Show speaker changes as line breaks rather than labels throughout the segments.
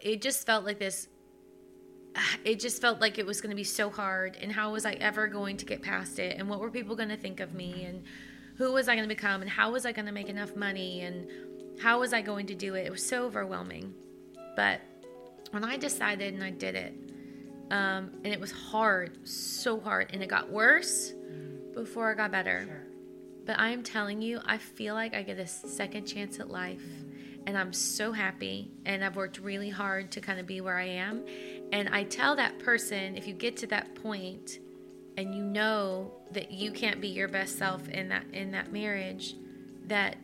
it just felt like this it just felt like it was going to be so hard and how was i ever going to get past it and what were people going to think of me and who was i going to become and how was i going to make enough money and how was i going to do it? It was so overwhelming. But when i decided and i did it um, and it was hard so hard and it got worse before it got better.
Sure.
but i'm telling you i feel like i get a second chance at life and I'm so happy and I've worked really hard to kind of be where I am. And I tell that person if you get to that point and you know that you can't be your best self in that in that marriage that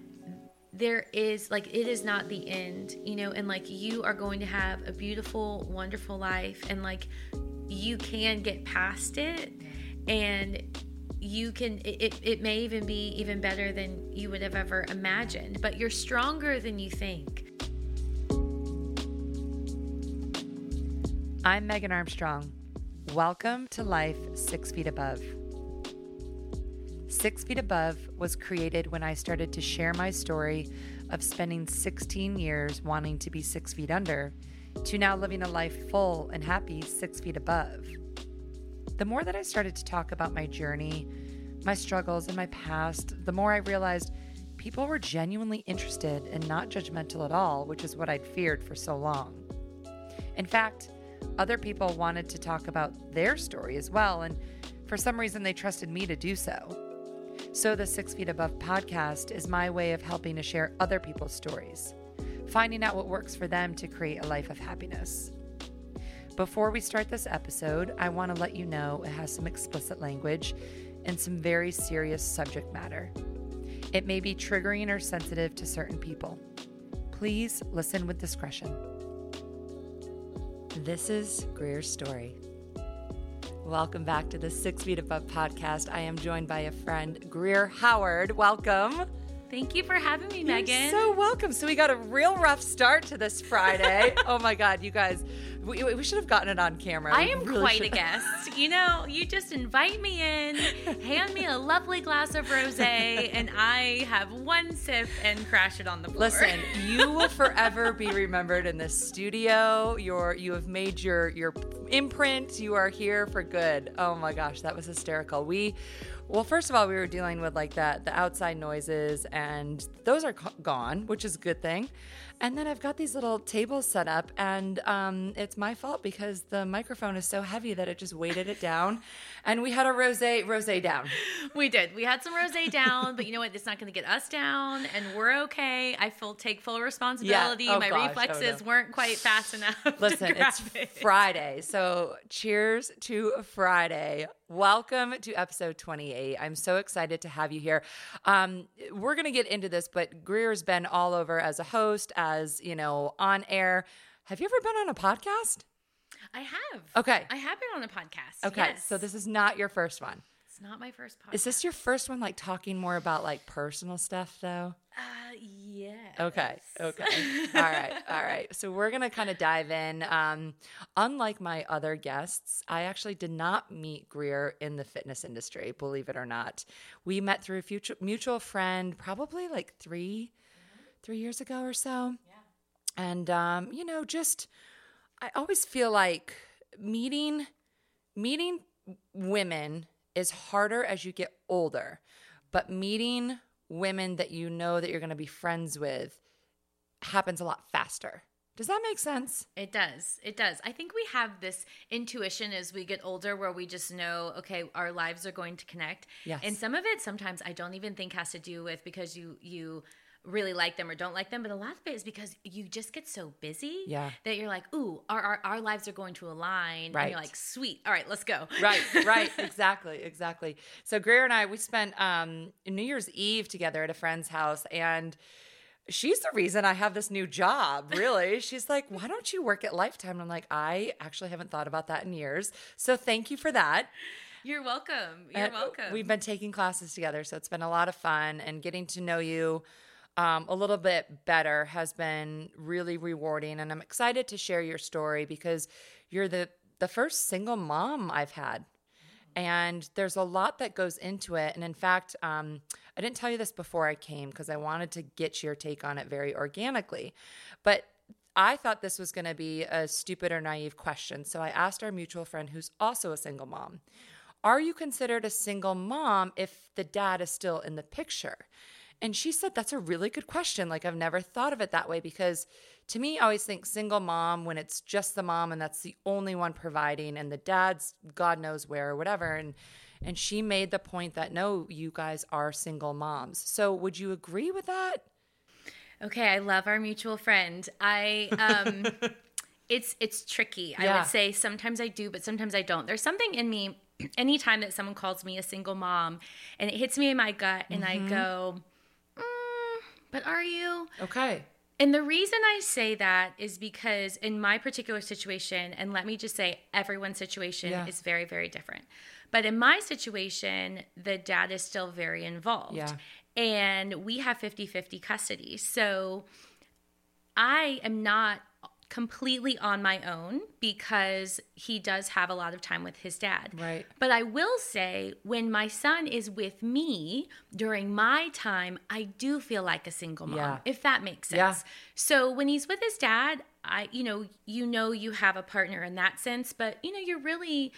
there is like it is not the end, you know, and like you are going to have a beautiful, wonderful life and like you can get past it and you can it, it may even be even better than you would have ever imagined but you're stronger than you think
I'm Megan Armstrong. Welcome to Life Six Feet Above. Six Feet Above was created when I started to share my story of spending 16 years wanting to be six feet under to now living a life full and happy six feet above. The more that I started to talk about my journey, my struggles, and my past, the more I realized people were genuinely interested and not judgmental at all, which is what I'd feared for so long. In fact, other people wanted to talk about their story as well, and for some reason they trusted me to do so. So, the Six Feet Above podcast is my way of helping to share other people's stories, finding out what works for them to create a life of happiness. Before we start this episode, I want to let you know it has some explicit language and some very serious subject matter. It may be triggering or sensitive to certain people. Please listen with discretion. This is Greer's story. Welcome back to the Six Feet Above podcast. I am joined by a friend, Greer Howard. Welcome.
Thank you for having me megan
You're so welcome. So we got a real rough start to this Friday. oh my God, you guys, we, we should have gotten it on camera.
I am
really
quite a guest. You know, you just invite me in, hand me a lovely glass of rosé, and I have one sip and crash it on the floor.
Listen, you will forever be remembered in this studio. You're you have made your your imprint. You are here for good. Oh my gosh, that was hysterical. We well, first of all, we were dealing with like that the outside noises, and those are gone, which is a good thing. And then I've got these little tables set up, and um, it's my fault because the microphone is so heavy that it just weighted it down. And we had a rosé rosé down.
We did. We had some rosé down, but you know what? It's not going to get us down, and we're okay. I full take full responsibility.
Oh,
My
gosh. Oh,
reflexes
no.
weren't quite fast enough.
Listen, it's
it.
Friday. So cheers to Friday. Welcome to episode 28. I'm so excited to have you here. Um, we're going to get into this, but Greer's been all over as a host, as, you know, on air. Have you ever been on a podcast?
I have.
Okay.
I have been on a podcast.
Okay.
yes.
So this is not your first one.
It's not my first podcast.
Is this your first one, like talking more about like personal stuff though?
Uh, yeah.
Okay. Okay. all right. All right. So we're going to kind of dive in. Um, unlike my other guests, I actually did not meet Greer in the fitness industry, believe it or not. We met through a future, mutual friend probably like 3 three years ago or so. Yeah. And, um, you know, just, I always feel like meeting, meeting women is harder as you get older, but meeting women that you know that you're going to be friends with happens a lot faster. Does that make sense?
It does. It does. I think we have this intuition as we get older where we just know, okay, our lives are going to connect.
Yes.
And some of it sometimes I don't even think has to do with because you you really like them or don't like them, but a lot of it is because you just get so busy
Yeah.
that you're like, ooh, our, our, our lives are going to align. And
Right.
you're like, sweet. All right, let's go.
Right, right, exactly, exactly. So Greer and I, we spent um, New Year's Eve together at a friend's house, and she's the reason I have this new job. Really, she's like, "Why don't you work at Lifetime?" I'm like, "I actually haven't thought about that in years." So thank you for that.
You're welcome. You're
And
welcome.
We've been taking classes together, so it's been a lot of fun, and getting to know you um, a little bit better has been really rewarding. And I'm excited to share your story because you're the the first single mom I've had, and there's a lot that goes into it. And in fact, um, I didn't tell you this before I came because I wanted to get your take on it very organically, but. I thought this was going to be a stupid or naive question. So I asked our mutual friend who's also a single mom Are you considered a single mom if the dad is still in the picture? And she said, That's a really good question. Like, I've never thought of it that way because to me, I always think single mom when it's just the mom and that's the only one providing and the dad's God knows where or whatever. And and she made the point that no, you guys are single moms. So would you agree with that?
Okay, I love our mutual friend. I um it's it's tricky. I would say sometimes I do, but sometimes I don't. There's something in me anytime that someone calls me a single mom and it hits me in my gut and I go, but are you?
Okay.
And the reason I say that is because in my particular situation, and let me just say, everyone's situation
Yeah.
is very, very different. But in my situation, the dad is still very involved.
Yeah.
And we have 50 50 custody. So I am not completely on my own because he does have a lot of time with his dad.
Right.
But I will say, when my son is with me during my time, I do feel like a single mom,
Yeah.
if that makes sense.
Yeah.
So when he's with his dad, I, you know, you know, you have a partner in that sense, but you know, you're really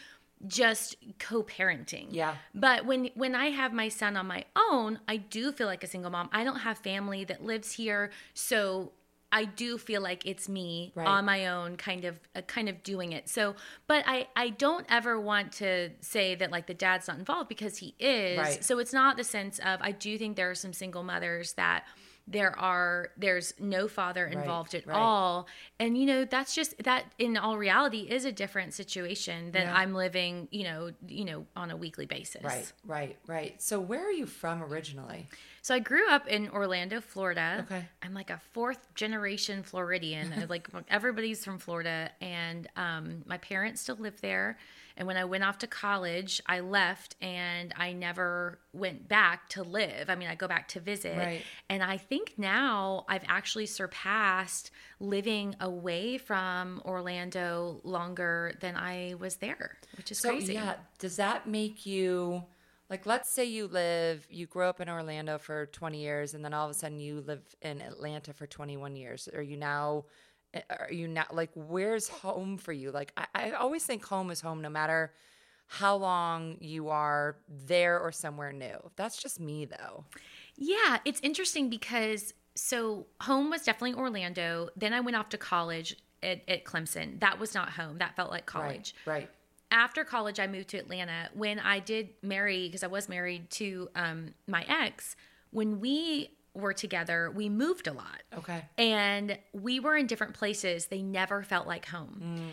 just co-parenting.
Yeah.
But when when I have my son on my own, I do feel like a single mom. I don't have family that lives here, so I do feel like it's me
Right.
on my own kind of uh, kind of doing it. So, but I I don't ever want to say that like the dad's not involved because he is.
Right.
So it's not the sense of I do think there are some single mothers that there are there's no father involved at
right.
all and you know that's just that in all reality is a different situation than
Yeah.
i'm living you know you know on a weekly basis
Right, right, right. So where are you from originally?
So i grew up in orlando florida
Okay.
i'm like a fourth generation floridian like everybody's from florida and um, my parents still live there and when i went off to college i left and i never went back to live i mean i go back to visit
Right.
and I think now I've actually surpassed living away from Orlando longer than I was there, which is
So
crazy.
yeah, does that make you like let's say you live you grow up in Orlando for 20 years and then all of a sudden you live in Atlanta for 21 years. Are you now eh, are you now like where's home for you? Like I, I always think home is home no matter how long you are there or somewhere new. That's just me though.
Yeah, it's interesting because so home was definitely Orlando. Then I went off to college at, at Clemson. That was not home. That felt like college.
Right. Right.
After college, I moved to Atlanta. When I did marry, because I was married to um, my ex, when we were together, we moved a lot.
Okay.
And we were in different places. They never felt like home.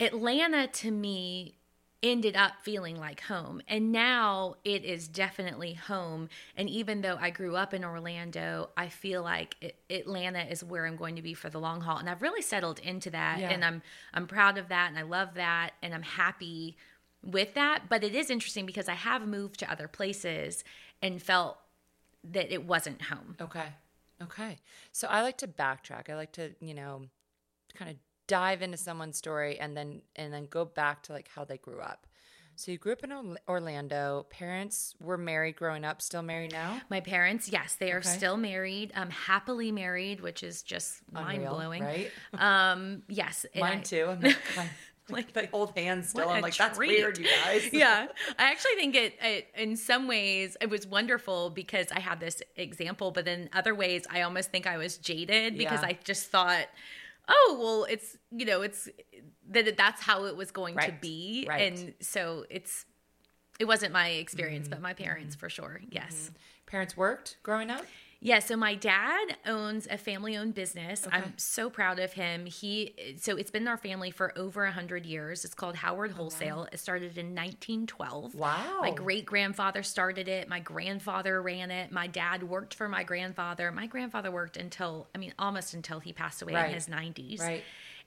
Atlanta to me ended up feeling like home. And now it is definitely home. And even though I grew up in Orlando, I feel like it, Atlanta is where I'm going to be for the long haul. And I've really settled into that.
Yeah.
And I'm I'm proud of that and I love that and I'm happy with that. But it is interesting because I have moved to other places and felt that it wasn't home.
Okay. Okay. So I like to backtrack. I like to, you know, kind of dive into someone's story and then and then go back to like how they grew up. So you grew up in Orlando. Parents were married growing up, still married now?
My parents, yes, they are
Okay.
still married, um, happily married, which is just mind blowing.
right?
Um, yes,
Mine
I-
too. I'm like, like they hold hands still. I'm like, that's weird, you guys.
yeah, I actually think it, it, in some ways, it was wonderful because I had this example, but in other ways, I almost think I was jaded because
Yeah.
I just thought, oh, well, it's you know, it's that that's how it was going to be,
right.
and so it's. It wasn't my experience,
Mm-hmm.
but my parents for sure. Yes.
Parents worked growing up?
Yeah, so my dad owns a family-owned business. I'm so proud of him. He so it's been in our family for over a hundred years. It's called Howard oh, Wholesale. It started in 1912.
Wow.
My great grandfather started it. My grandfather ran it. My dad worked for my grandfather. My grandfather worked until I mean almost until he passed away
Right.
in his 90s.
Right.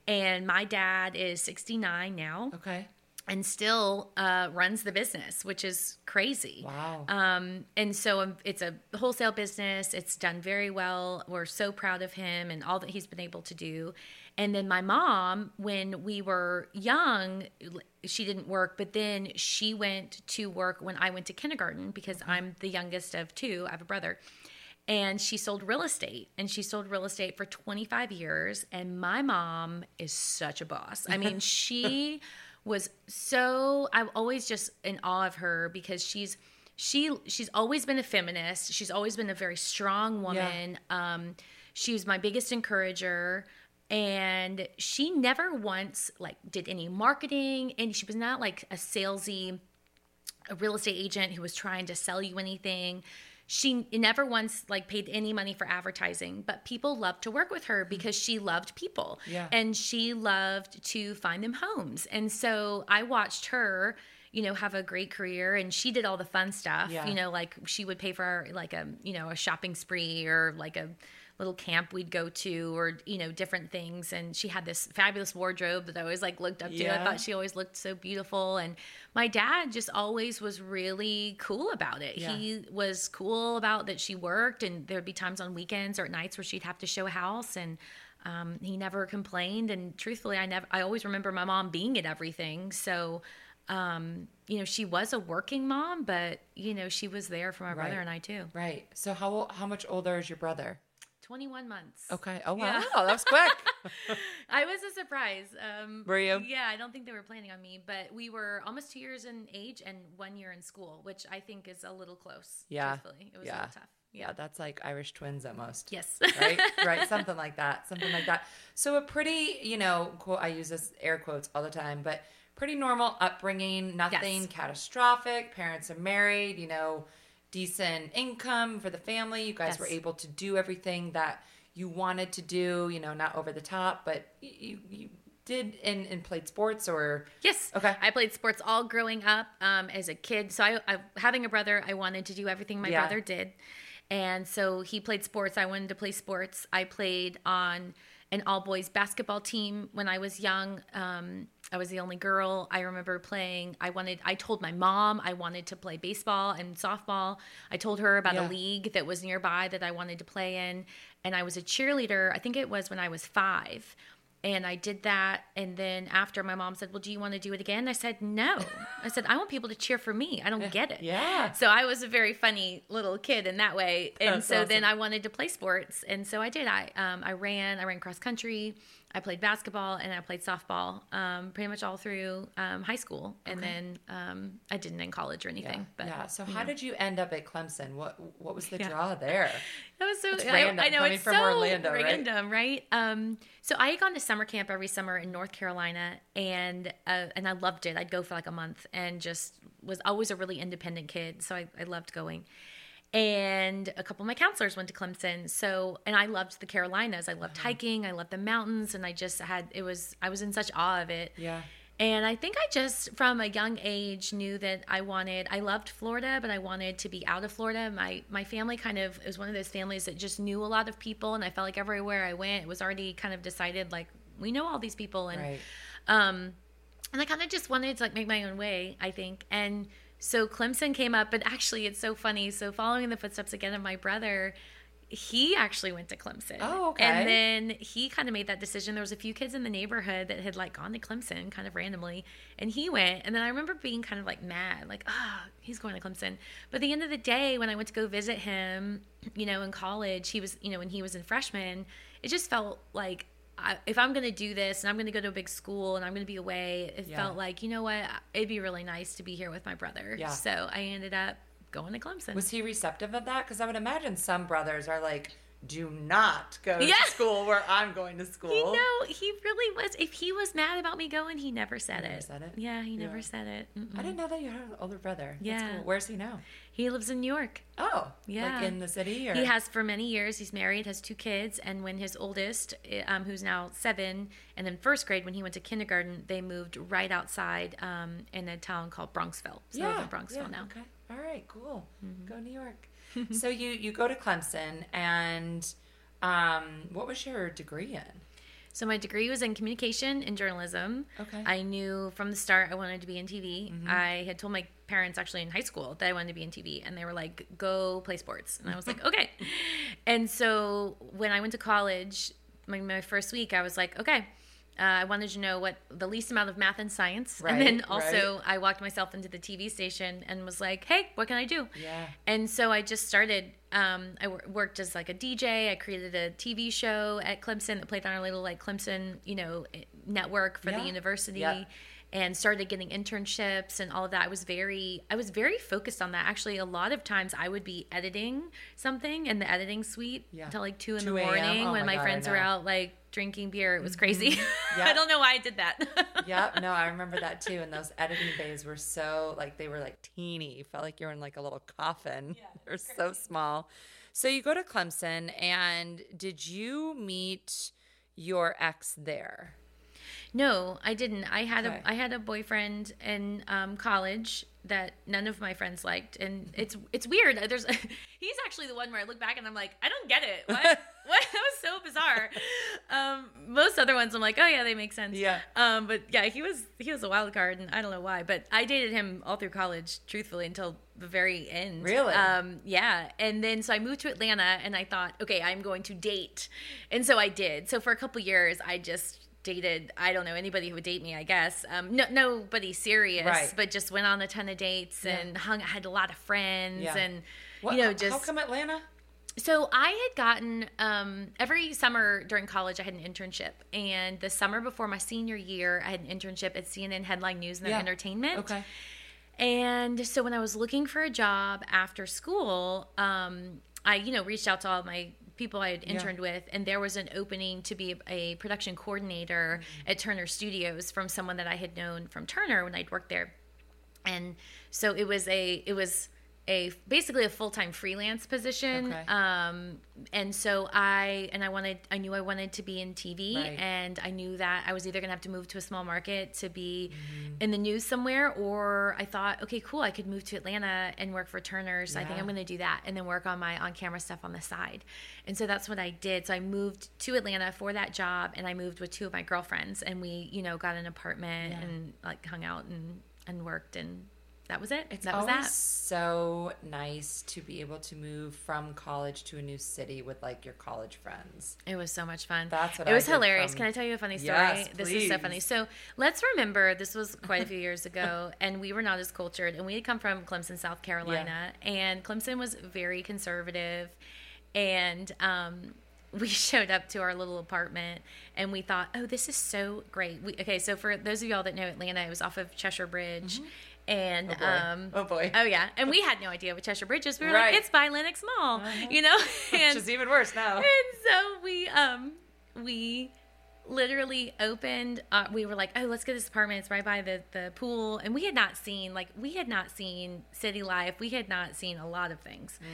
And my dad is 69 now
Okay.
And still uh, runs the business, which is crazy.
Wow.
Um, and so um, it's a wholesale business. It's done very well. We're so proud of him and all that he's been able to do. And then my mom, when we were young, she didn't work, but then she went to work when I went to kindergarten because I'm the youngest of two. I have a brother. and she sold real estate and she sold real estate for 25 years and my mom is such a boss i mean she was so i'm always just in awe of her because she's she she's always been a feminist. She's always been a very strong woman. Um she was my biggest encourager. And she never once like did any marketing and she was not like a salesy a real estate agent who was trying to sell you anything she never once like paid any money for advertising but people loved to work with her hmm. because she loved people
Yeah.
and she loved to find them homes and so i watched her you know have a great career and she did all the fun stuff
Yeah.
you know like she would pay for like a you know a shopping spree or like a little camp we'd go to or you know different things. And she had this fabulous wardrobe that i always like looked up to. I thought she always looked so beautiful. And my dad just always was really cool about it.
Yeah.
he was cool about that she worked and there'd be times on weekends or at nights where she'd have to show house. And um, he never complained. And truthfully i never i always remember my mom being at everything. So um, you know she was a working mom but you know she was there for my brother and i too.
Right. So how how much older is your brother?
21 months
Okay. Oh wow,
Yeah.
that was quick.
I was a surprise. Um,
Were you?
Yeah, I don't think they were planning on me, but we were almost two years in age and one year in school, which I think is a little close.
Yeah.
truthfully. it was
Yeah.
tough.
yeah, that's like Irish twins almost.
Yes.
right right something like that something like that so a pretty you know quote i use this air quotes all the time but pretty normal upbringing nothing
Yes.
catastrophic parents are married you know decent income for the family you guys
Yes.
were able to do everything that you wanted to do you know not over the top but you, you did and, and played sports or
Yes.
Okay.
I played sports all growing up um, as a kid. So I, I, having a brother, I wanted to do everything my
Yeah.
brother did, and so he played sports. I wanted to play sports. I played on an all boys basketball team when I was young. Um, I was the only girl. I remember playing. I wanted. I told my mom I wanted to play baseball and softball. I told her about
Yeah.
a league that was nearby that I wanted to play in, and I was a cheerleader. I think it was when I was five and I did that. And then after my mom said, Well, do you want to do it again? I said, No. I said, I want people to cheer for me. I don't get it.
Yeah.
So I was a very funny little kid in that way. And
That's
so then. I wanted to play sports. And so I did. I um, I ran, I ran cross country, I played basketball, and I played softball um, pretty much all through um, high school. And then um, I didn't in college or anything.
yeah,
But
yeah. so how did you end up at clemson what what was the
Yeah.
draw there
That was so
It's
I,
random
I know
coming
it's
from
so
Orlando, right?
random, right? Um, so I had gone to summer camp every summer in North Carolina, and uh, and I loved it. I'd go for like a month, and just was always a really independent kid, so I, I loved going. And a couple of my counselors went to Clemson, so and I loved the Carolinas. I
Uh-huh.
loved hiking. I loved the mountains, and I just had it was I was in such awe of it.
yeah
And I think I just, from a young age, knew that I wanted. I loved Florida, but I wanted to be out of Florida. My my family kind of it was one of those families that just knew a lot of people, and I felt like everywhere I went, it was already kind of decided like we know all these people, and
right
um, and I kind of just wanted to like make my own way. I think, and so Clemson came up, but actually, it's so funny. So following the footsteps again of my brother. He actually went to Clemson.
Oh, okay.
And then he kind of made that decision. There was a few kids in the neighborhood that had like gone to Clemson kind of randomly, and he went. And then I remember being kind of like mad, like, oh, he's going to Clemson. But at the end of the day, when I went to go visit him, you know, in college, he was, you know, when he was in freshman, it just felt like I, if I'm going to do this and I'm going to go to a big school and I'm going to be away, it
Yeah.
felt like, you know what, it'd be really nice to be here with my brother.
Yeah.
So I ended up going to Clemson.
Was he receptive of that? Because I would imagine some brothers are like, do not go
Yeah.
to school where I'm going to school.
He no, he really was. If he was mad about me going, he never said
never
it.
said it?
Yeah, he never said it. Mm-mm.
I didn't know that you had an older brother.
Yeah.
cool. Where's he now?
He lives in New York.
Oh,
Yeah.
Like in the city? Or?
He has for many years. He's married, has two kids, and when his oldest, eh, um, who's now seven, and then first grade when he went to kindergarten, they moved right outside um, in a town called Bronxville. So they live in Bronxville
yeah,
now. Mm-hmm.
Okay. All right, cool. Go New York. so you you go to Clemson and um what was your degree in?
So my degree was in communication and journalism.
Okay.
I knew from the start I wanted to be in TV. I had told my parents actually in high school that I wanted to be in TV, and they were like, "Go play sports," and I was like, "Okay." And so when I went to college, my, my first week, I was like, "Okay." Uh, I wanted to know what the least amount of math and science,
Right,
and then also
right.
I walked myself into the TV station and was like, "Hey, what can I do?"
Yeah.
And so I just started. Um, I worked as like a DJ. I created a TV show at Clemson that played on our little like Clemson, you know, eh, network for
Yeah.
the university,
Yeah.
And started getting internships and all of that. I was very, I was very focused on that. Actually, a lot of times I would be editing something in the editing suite
Yeah.
until like two in
2
the morning
Oh
when
my God,
friends were out like drinking beer. It was mm-hmm. crazy.
Yeah.
I don't know why I did that.
yep. No, I remember that too. And those editing bays were so like they were like teeny. You felt like you were in like a little coffin. Yeah, They're so small. So you go to Clemson, and did you meet your ex there?
No, I didn't. I had
Okay.
a I had a boyfriend in um, college that none of my friends liked, and it's it's weird. There's he's actually the one where I look back and I'm like, I don't get it. What? what? That was so bizarre. Um, most other ones, I'm like, oh yeah, they make sense.
Yeah.
Um, but yeah, he was he was a wild card, and I don't know why, but I dated him all through college, truthfully, until the very end.
Really?
Um, yeah. And then so I moved to Atlanta, and I thought, okay, I'm going to date, and so I did. So for a couple years, I just dated i don't know anybody who would date me i guess um no nobody serious
Right.
but just went on a ton of dates and hung had a lot of friends
Yeah.
and
What,
you know
how
just
come Atlanta?
so I had gotten um, every summer during college, I had an internship, and the summer before my senior year, I had an internship at CNN Headline News and their
Yeah.
entertainment.
Okay.
And so when I was looking for a job after school, um, I you know reached out to all my people I had interned with, and there was an opening to be a production coordinator
Mm-hmm.
at Turner Studios from someone that I had known from Turner when I'd worked there and so it was a it was a basically a full-time freelance position
Okay.
um and so i and i wanted i knew i wanted to be in tv
Right.
and i knew that i was either going to have to move to a small market to be
Mm-hmm.
in the news somewhere or i thought okay cool i could move to atlanta and work for turner so i think i'm going to do that and then work on my on camera stuff on the side and so that's what i did so i moved to atlanta for that job and i moved with two of my girlfriends and we you know got an apartment
Yeah.
and like hung out and and worked and that was it
It's
that was
always
that
so nice to be able to move from college to a new city with like your college friends.
It was so much fun.
That's what
it
I
was hilarious.
from-
Can I tell you a funny story?
Yes,
this is so funny. So let's remember this was quite a few years ago, and we were not as cultured, and we had come from Clemson, South Carolina, and Clemson was very conservative, and um, we showed up to our little apartment, and we thought, oh, this is so great. We, okay, so for those of y'all that know Atlanta, it was off of Cheshire Bridge. And
Oh boy.
um,
Oh boy.
oh yeah, and we had no idea what Cheshire Bridge is. We were
Right.
like, it's by Lenox Mall, you know.
Which
And-
is even worse now.
and so we um we literally opened uh, we were like oh let's get this apartment. It's right by the the pool. And we had not seen like we had not seen city life. We had not seen a lot of things.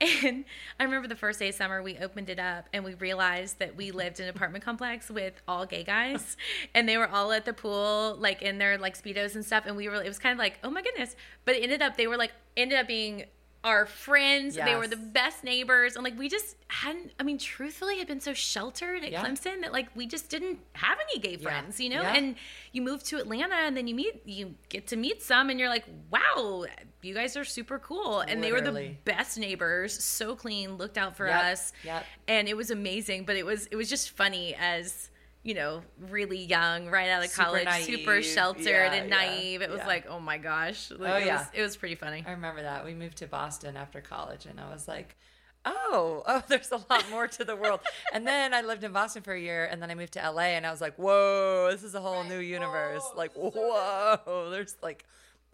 And i remember the first day of summer we opened it up and we realized that we lived in an apartment complex with all gay guys. And they were all at the pool like in their like speedos and stuff. And we were it was kind of like oh my goodness. But it ended up they were like ended up being our friends they were the best neighbors and like we just hadn't i mean truthfully had been so sheltered at
Yeah.
clemson that like we just didn't have any gay friends you know?
Yeah.
and you move to atlanta and then you meet you get to meet some and you're like wow you guys are super cool. And they were the best neighbors so clean looked out for
Yep,
us.
Yep.
and it was amazing but it was it was just funny as you know really young right out of
Super
college super sheltered
Yeah,
and
yeah,
naive it was
yeah.
like oh my gosh Like,
Oh,
it
yeah.
was, it was pretty funny
I remember that. We moved to Boston after college and I was like, oh, oh, there's a lot more to the world. and then I lived in Boston for a year and then I moved to LA and I was like, whoa, this is a whole new universe. like, whoa, there's like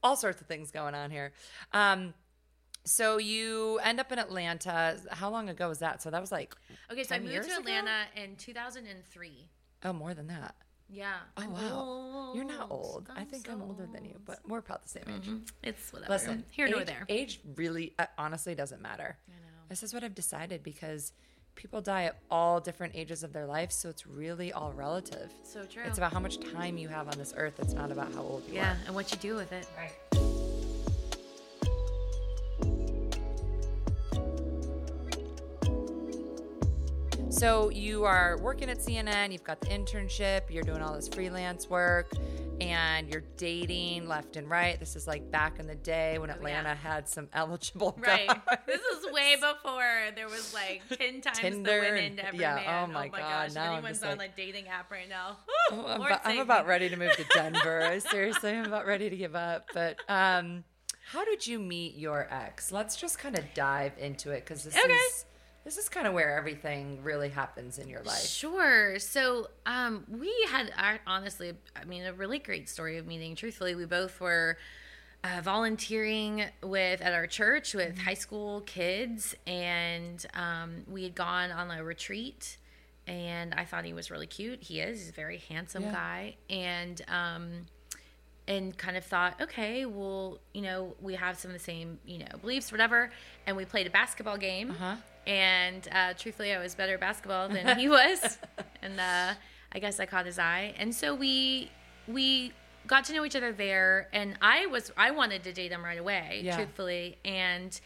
all sorts of things going on here. Um, so you end up in Atlanta. How long ago was that? So that was like,
okay so i moved to
ago?
atlanta in 2003
oh, more than that.
yeah
Oh,
I'm
wow. You're not old. I
I'm
think
so
I'm older than you, but we're about the same age.
Mhm. it's whatever
Listen,
here
age,
nor there
Age really, uh, honestly, doesn't matter.
I know.
This is what I've decided because people die at all different ages of their life, so it's really all relative.
so true
It's about how much time you have on this earth. It's not about how old you
yeah
are.
Yeah, and what you do with it
Right. So you are working at CNN, you've got the internship, you're doing all this freelance work, and you're dating left and right. This is like back in the day when Atlanta
yeah.
had some eligible
Right.
guys.
this is way before there was like 10 times
Tinder
the women to every
yeah,
man.
oh my God,
gosh.
now I'm
Anyone's on
like-
a dating app right now.
I'm,
Lord
about, I'm about ready to move to Denver. I Seriously, I'm about ready to give up. But um, how did you meet your ex? Let's just kind of dive into it because this
Okay.
is this is kind of where everything really happens in your life.
Sure. So, um, we had uh, honestly, I mean, a really great story of meeting. Truthfully, we both were uh, volunteering with at our church with
Mm-hmm.
high school kids, and um, we had gone on a retreat. And I thought he was really cute. He is. He's a very handsome
Yeah.
guy, and um, and kind of thought, okay, well, you know, we have some of the same, you know, beliefs, whatever. And we played a basketball game.
Uh-huh.
And uh, truthfully, I was better at basketball than he was. and uh, I guess I caught his eye. And so we we got to know each other there. And I was I wanted to date him right away,
Yeah.
truthfully. And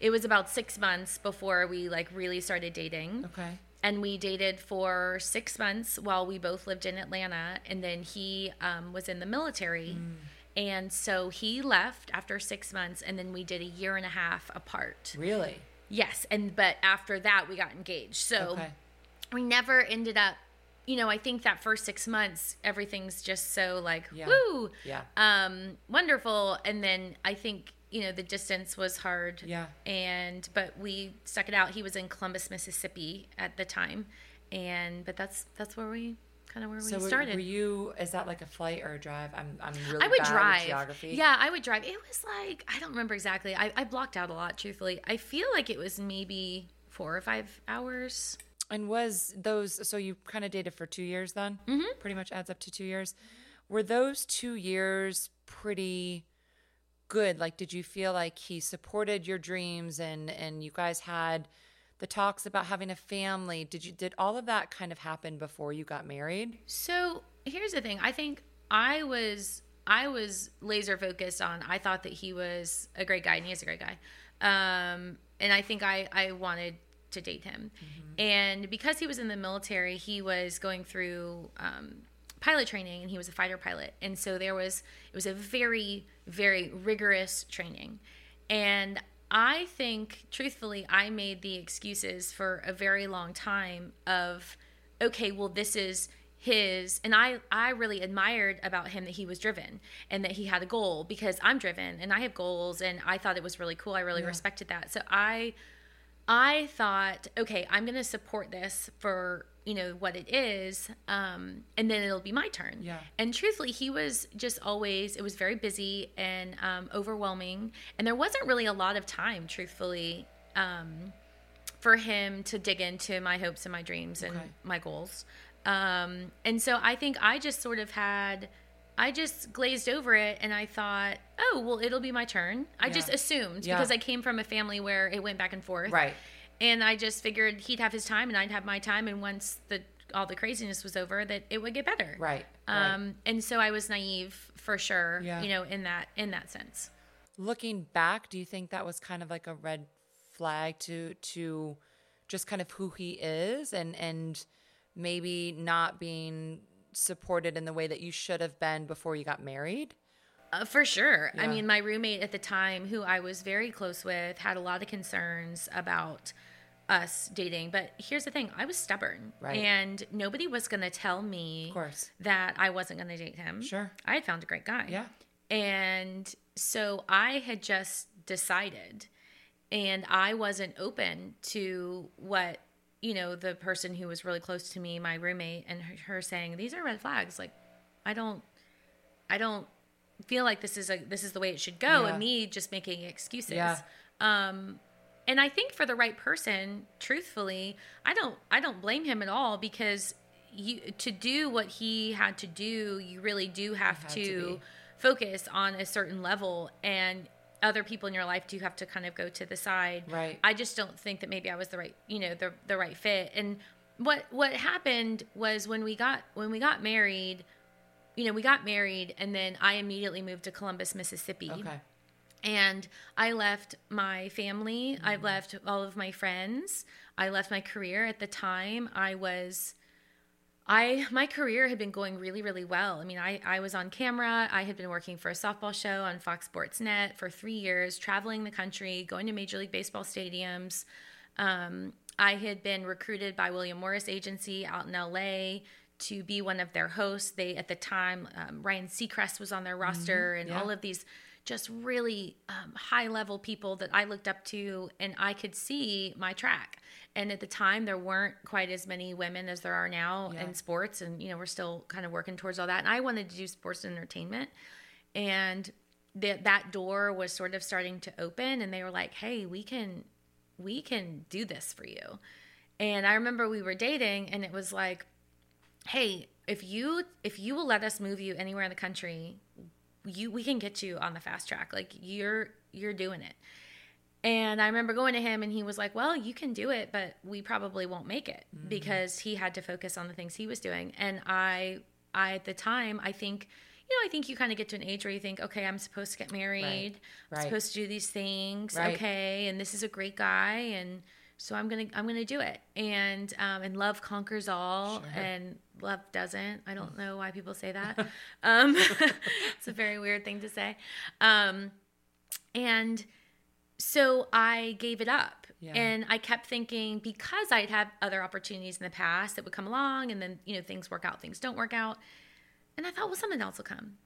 it was about six months before we like really started dating
Okay.
and we dated for six months while we both lived in Atlanta. And then he um, was in the military.
Mm.
And so he left after six months, and then we did a year and a half apart.
Really?
Yes, and but after that we got engaged. So
Okay.
we never ended up. You know, I think that first six months, everything's just so like
Yeah.
woo,
Yeah.
um, wonderful. And then I think you know the distance was hard.
Yeah.
And but we stuck it out. He was in Columbus, Mississippi at the time, and but that's that's where we kind of where
So
we
were-
started.
were you? Is that like a flight or a drive? I'm I'm really
I would
bad
drive.
geography.
Yeah, I would drive. It was like I don't remember exactly. I, I blocked out a lot. Truthfully, I feel like it was maybe four or five hours.
And was those so you kind of dated for two years then? Mm-hmm. Pretty much adds up to two years. Were those two years pretty good? Like, did you feel like he supported your dreams and and you guys had the talks about having a family? Did you did all of that kind of happen before you got married?
So here's the thing. I think I was I was laser focused on. I thought that he was a great guy, and he is a great guy. Um, and I think I I wanted to date him. And because he was in the military, he was going through um, pilot training, and he was a fighter pilot. And so there was it was a very very rigorous training, and I think truthfully, I made the excuses for a very long time of okay, well, this is his and I I really admired about him that he was driven and that he had a goal because I'm driven and I have goals and I thought it was really cool. I really respected that. So I I thought, okay, I'm going to support this for, you know, what it is um and then it'll be my turn.
Yeah.
And truthfully, he was just always it was very busy and um overwhelming and there wasn't really a lot of time truthfully um for him to dig into my hopes and my dreams and
Okay.
my goals. Um, and so I think I just sort of had, I just glazed over it and I thought, oh, well, it'll be my turn. I just assumed
Yeah.
because I came from a family where it went back and forth.
Right.
And I just figured he'd have his time and I'd have my time. And once the, all the craziness was over, that it would get better.
Right. right.
Um, and so I was naive for sure,
Yeah.
you know, in that, in that sense.
Looking back, do you think that was kind of like a red flag to to just kind of who he is and and maybe not being supported in the way that you should have been before you got married?
Uh, for sure. I mean, my roommate at the time, who I was very close with, had a lot of concerns about us dating. But here's the thing I was stubborn.
Right.
And nobody was going to tell me
Of course.
that I wasn't going to date him.
Sure.
I had found a great guy.
Yeah.
And so I had just decided, and I wasn't open to what, you know, the person who was really close to me, my roommate, and her, her saying, These are red flags. Like, I don't, I don't feel like this is a this is the way it should go
Yeah.
and me just making excuses
Yeah.
um and i think for the right person truthfully i don't i don't blame him at all because you to do what he had to do you really do have to,
to
focus on a certain level and other people in your life do have to kind of go to the side
Right.
i just don't think that maybe i was the right you know the the right fit and what what happened was when we got when we got married you know we got married and then i immediately moved to columbus mississippi
Okay.
and I left my family. I
Mm-hmm.
left all of my friends. I left my career at the time. I was I my career had been going really really well. I mean, I I was on camera. I had been working for a softball show on Fox Sports Net for 3 years, traveling the country, going to Major League Baseball stadiums. Um, I had been recruited by William Morris Agency out in LA to be one of their hosts. They at the time um, Ryan Seacrest was on their roster, mm-hmm. and yeah. all of these just really um, high level people that I looked up to, and I could see my track. And at the time, there weren't quite as many women as there are now yeah. in sports, and you know we're still kind of working towards all that. And I wanted to do sports and entertainment, and that that door was sort of starting to open, and they were like, "Hey, we can, we can do this for you." And I remember we were dating, and it was like, "Hey, if you if you will let us move you anywhere in the country, you we can get you on the fast track. Like you're you're doing it." And I remember going to him and he was like, Well, you can do it, but we probably won't make it mm-hmm. because he had to focus on the things he was doing. And I, I, at the time, I think, you know, I think you kind of get to an age where you think, okay, I'm supposed to get married, right. Right. I'm supposed to do these things, right. okay, and this is a great guy, and so I'm gonna I'm gonna do it. And um, and love conquers all, sure. and love doesn't. I don't know why people say that. um, it's a very weird thing to say. Um, and so I gave it up. Yeah. And I kept thinking because I'd had other opportunities in the past that would come along and then, you know, things work out, things don't work out. And I thought, well, something else will come.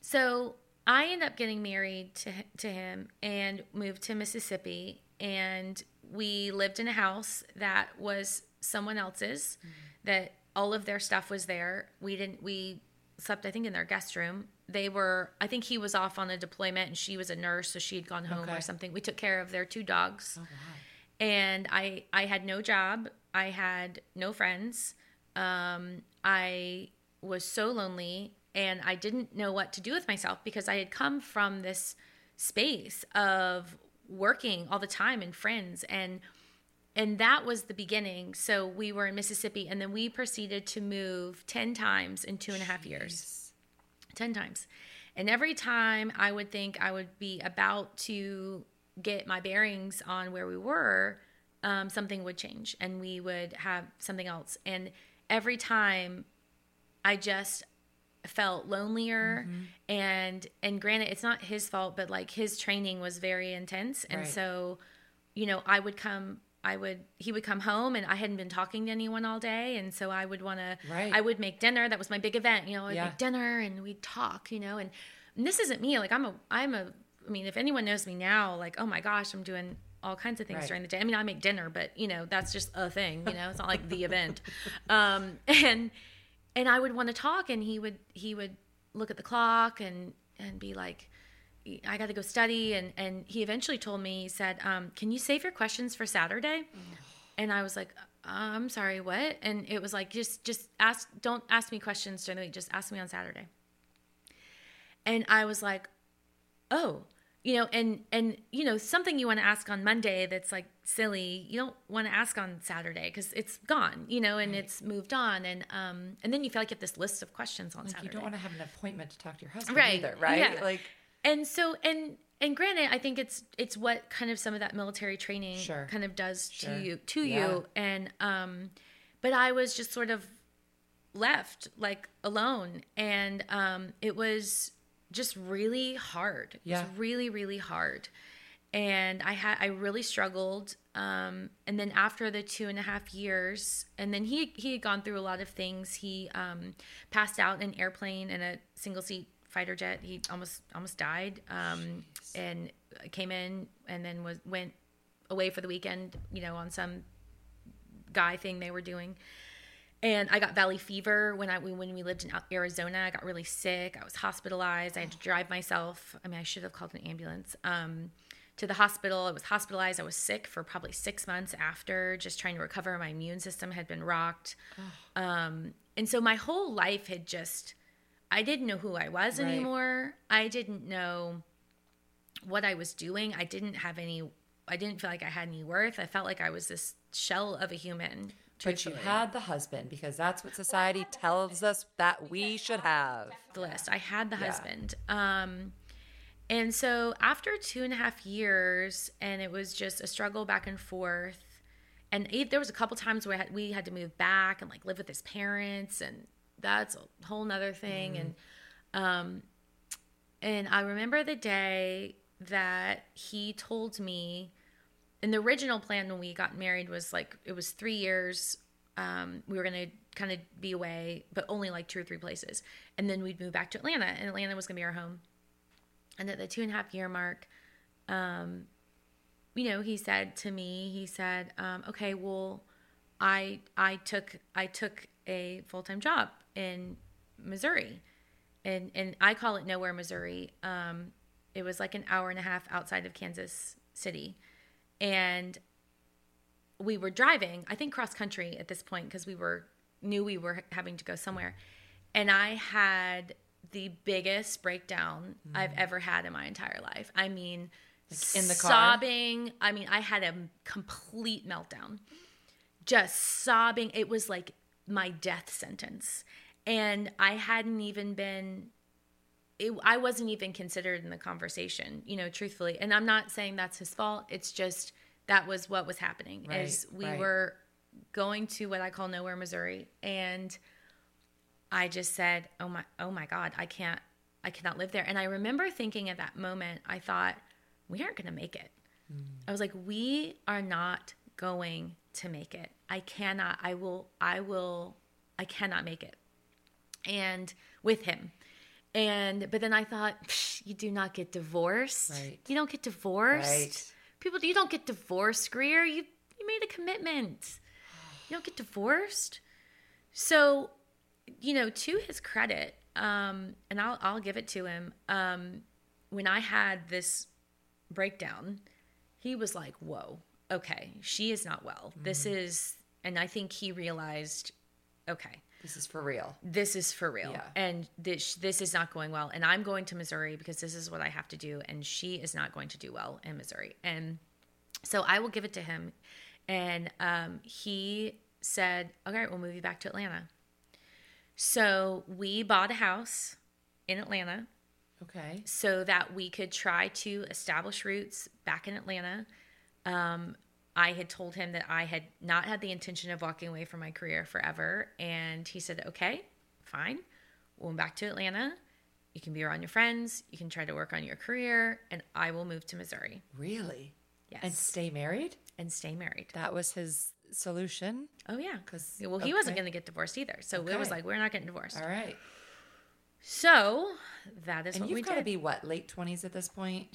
So I ended up getting married to, to him and moved to Mississippi. And we lived in a house that was someone else's, mm-hmm. that all of their stuff was there. We didn't, we slept, I think, in their guest room they were i think he was off on a deployment and she was a nurse so she had gone home okay. or something we took care of their two dogs oh, wow. and i i had no job i had no friends um, i was so lonely and i didn't know what to do with myself because i had come from this space of working all the time and friends and and that was the beginning so we were in mississippi and then we proceeded to move 10 times in two and a half Jeez. years 10 times. And every time I would think I would be about to get my bearings on where we were, um, something would change and we would have something else. And every time I just felt lonelier mm-hmm. and and granted it's not his fault but like his training was very intense and right. so you know I would come I would he would come home and I hadn't been talking to anyone all day and so I would want to right. I would make dinner that was my big event you know I'd yeah. make dinner and we'd talk you know and, and this isn't me like I'm a I'm a I mean if anyone knows me now like oh my gosh I'm doing all kinds of things right. during the day I mean I make dinner but you know that's just a thing you know it's not like the event um and and I would want to talk and he would he would look at the clock and and be like I got to go study. And, and he eventually told me, he said, um, Can you save your questions for Saturday? And I was like, uh, I'm sorry, what? And it was like, just, just ask, don't ask me questions during the week, just ask me on Saturday. And I was like, oh, you know, and, and, you know, something you want to ask on Monday that's like silly, you don't want to ask on Saturday because it's gone, you know, and right. it's moved on. And, um, and then you feel like you have this list of questions on
like
Saturday.
You don't want to have an appointment to talk to your husband right. either, right?
Yeah. Like, and so and and granted i think it's it's what kind of some of that military training sure. kind of does sure. to you to yeah. you and um but i was just sort of left like alone and um it was just really hard yeah. it was really really hard and i had i really struggled um and then after the two and a half years and then he he had gone through a lot of things he um passed out in an airplane in a single seat fighter jet. He almost almost died, um, and came in and then was went away for the weekend. You know, on some guy thing they were doing. And I got valley fever when I when we lived in Arizona. I got really sick. I was hospitalized. I had to drive myself. I mean, I should have called an ambulance um, to the hospital. I was hospitalized. I was sick for probably six months after, just trying to recover. My immune system had been rocked, um, and so my whole life had just I didn't know who I was right. anymore. I didn't know what I was doing. I didn't have any I didn't feel like I had any worth. I felt like I was this shell of a human.
But you had the husband because that's what society tells us that we should have.
The list. I had the yeah. husband. Um, and so after two and a half years, and it was just a struggle back and forth, And he, there was a couple times where we had to move back and like live with his parents, and that's a whole nother thing. And um, and I remember the day that he told me. And the original plan when we got married was like it was three years. Um, we were gonna kind of be away, but only like two or three places, and then we'd move back to Atlanta, and Atlanta was gonna be our home. And at the two and a half year mark, um, you know, he said to me, he said, um, "Okay, well, I I took I took a full time job in Missouri, and and I call it nowhere Missouri. Um, it was like an hour and a half outside of Kansas City, and we were driving. I think cross country at this point because we were knew we were having to go somewhere, and I had the biggest breakdown mm-hmm. I've ever had in my entire life. I mean,
Like in the car?
sobbing. I mean, I had a complete meltdown, just sobbing. It was like my death sentence, and I hadn't even been. It, I wasn't even considered in the conversation, you know, truthfully. And I'm not saying that's his fault. It's just that was what was happening.
Right,
is we
right.
were going to what I call nowhere, Missouri, and I just said, "Oh my, oh my God, I can't, I cannot live there." And I remember thinking at that moment, I thought, "We aren't going to make it." Mm. I was like, "We are not going to make it. I cannot. I will. I will. I cannot make it." And with him, and but then I thought, Psh, "You do not get divorced.
Right.
You don't get divorced.
Right.
People, you don't get divorced, Greer. You you made a commitment. You don't get divorced." So, you know, to his credit, um, and I'll I'll give it to him. Um, when I had this breakdown, he was like, "Whoa, okay, she is not well. This is," and I think he realized, okay,
This is for real.
this is for real,
Yeah.
and this this is not going well. And I'm going to Missouri because this is what I have to do, and she is not going to do well in Missouri. And so I will give it to him, and um, he said, "Okay, we'll move you back to Atlanta." So we bought a house in Atlanta
Okay.
so that we could try to establish roots back in Atlanta. Um, I had told him that I had not had the intention of walking away from my career forever. And he said, okay, fine. We'll move back to Atlanta. You can be around your friends. You can try to work on your career. And I will move to Missouri.
Really?
Yes.
And stay married?
and stay married.
That was his solution.
Oh, yeah.
'Cause-
Well, he wasn't going to get divorced either. So it was like, we're not getting divorced.
All right.
So that is
And
what we
you've got to be what, late 20s at this point?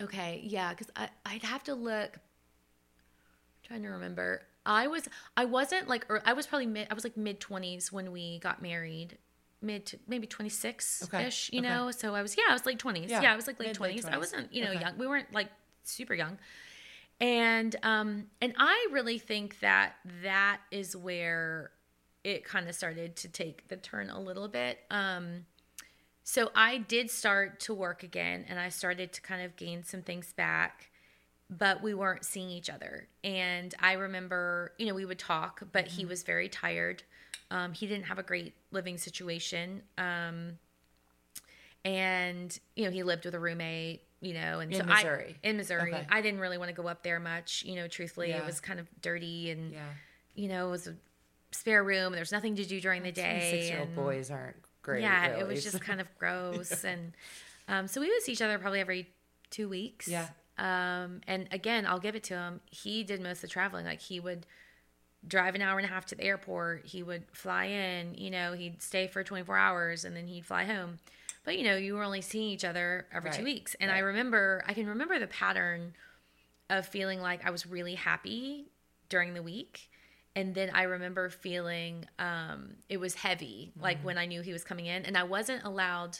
Okay, yeah, because I'd have to look. Trying to remember. I was I wasn't like or I was probably mid I was like mid twenties when we got married, mid to maybe twenty six ish. You
okay.
know, so I was yeah I was late twenties.
Yeah,
Yeah, I was like late twenties. I wasn't you know
Okay.
young. We weren't like super young. And um and I really think that that is where it kind of started to take the turn a little bit. Um so I did start to work again and I started to kind of gain some things back, but we weren't seeing each other. And I remember, you know, we would talk, but he was very tired. Um, he didn't have a great living situation. Um, and, you know, he lived with a roommate, you know, and
In
so
Missouri.
I, in Missouri,
Okay.
I didn't really want to go up there much, you know, truthfully.
Yeah.
It was kind of dirty and,
Yeah.
you know, it was a spare room. There was nothing to do during the day.
Six year old boys aren't great.
yeah, it
really,
was just kind of gross. And um, so we would see each other probably every two weeks.
Yeah.
Um, and again, I'll give it to him. He did most of the traveling. Like he would drive an hour and a half to the airport. He would fly in. You know, he'd stay for 24 hours and then he'd fly home. But you know, you were only seeing each other every two weeks. And I remember, I can remember the pattern of feeling like I was really happy during the week. And then I remember feeling um, it was heavy, like
Mm-hmm.
when I knew he was coming in, and I wasn't allowed.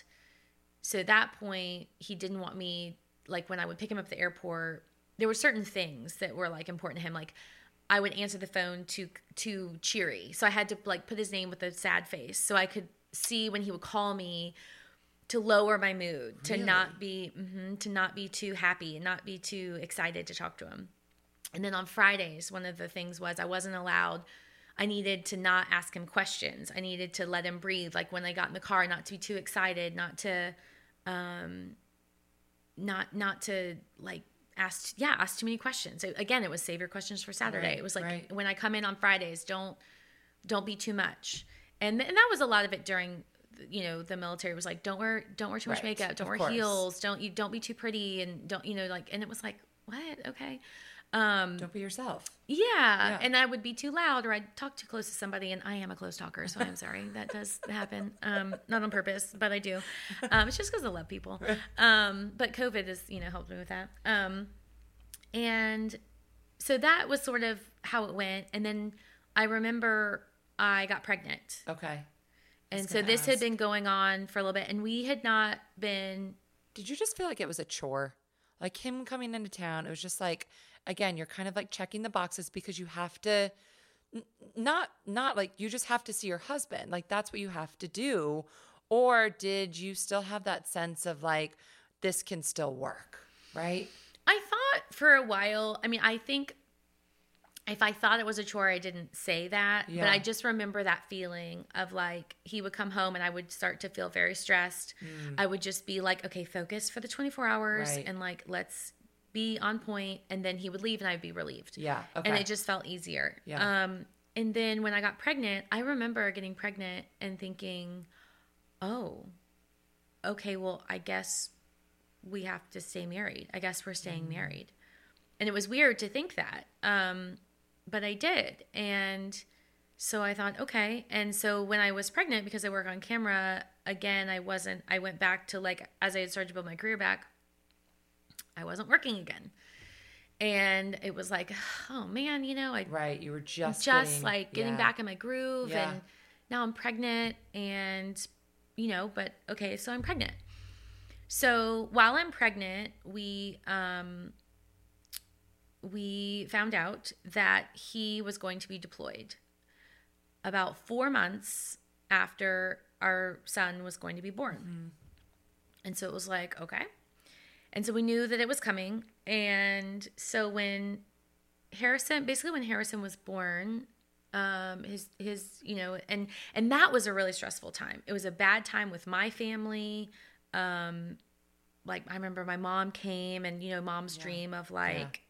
So at that point, he didn't want me, like when I would pick him up at the airport, there were certain things that were like important to him. Like I would answer the phone to to cheery, so I had to like put his name with a sad face, so I could see when he would call me to lower my mood, to not be mhm, to not be too happy and not be too excited to talk to him. And then on Fridays, one of the things was I wasn't allowed. I needed to not ask him questions. I needed to let him breathe. Like when I got in the car, not to be too excited, not to, um, not not to like ask yeah ask too many questions. So again it was save your questions for saturday.
Right,
it was like
right.
when i come in on fridays don't don't be too much. And and that was a lot of it during you know the military was like don't wear don't wear too much
Right,
makeup. Don't
of
wear
course.
heels. Don't you don't be too pretty and don't you know like and it was like what? Okay um
Don't be yourself.
yeah, and I would be too loud or I'd talk too close to somebody, and I am a close talker, so I'm sorry that does happen. Um, not on purpose, but I do. Um, it's just because I love people. Um, but COVID has you know helped me with that. Um, and so that was sort of how it went, and then I remember I got pregnant,
Okay.
and so this had been going on for a little bit, and we had not been
Did you just feel like it was a chore? Like him coming into town, it was just like again, you're kind of like checking the boxes because you have to n- not not like you just have to see your husband. Like that's what you have to do. Or did you still have that sense of like this can still work, right?
I thought for a while, I mean, I think if I thought it was a chore, I didn't say that. But I just remember that feeling of like he would come home and I would start to feel very stressed. I would just be like, okay, focus for the 24 hours
Mm. Right.
and like, let's be on. And then he would leave and I'd be relieved.
Yeah. Okay.
And it just felt easier.
Yeah.
Um, and then when I got pregnant, I remember getting pregnant and thinking, oh, okay, well, I guess we have to stay married. I guess we're staying married. And it was weird to think that. Um, but I did. And so I thought, okay. And so when I was pregnant, because I work on camera, again, I wasn't, I went back to like, as I had started to build my career back, I wasn't working again. And it was like, oh man, you know, I
right. You were just
just
getting-
like getting
yeah.
back in my groove
Yeah.
and now I'm pregnant and you know, but okay, so I'm pregnant. So while I'm pregnant, we um we found out that he was going to be deployed about 4 months after our son was going to be born. And so it was like, okay. And so we knew that it was coming. And so when Harrison, basically when Harrison was born, um, his his you know, and and that was a really stressful time. It was a bad time with my family. Um, like I remember my mom came, and you know, mom's dream of like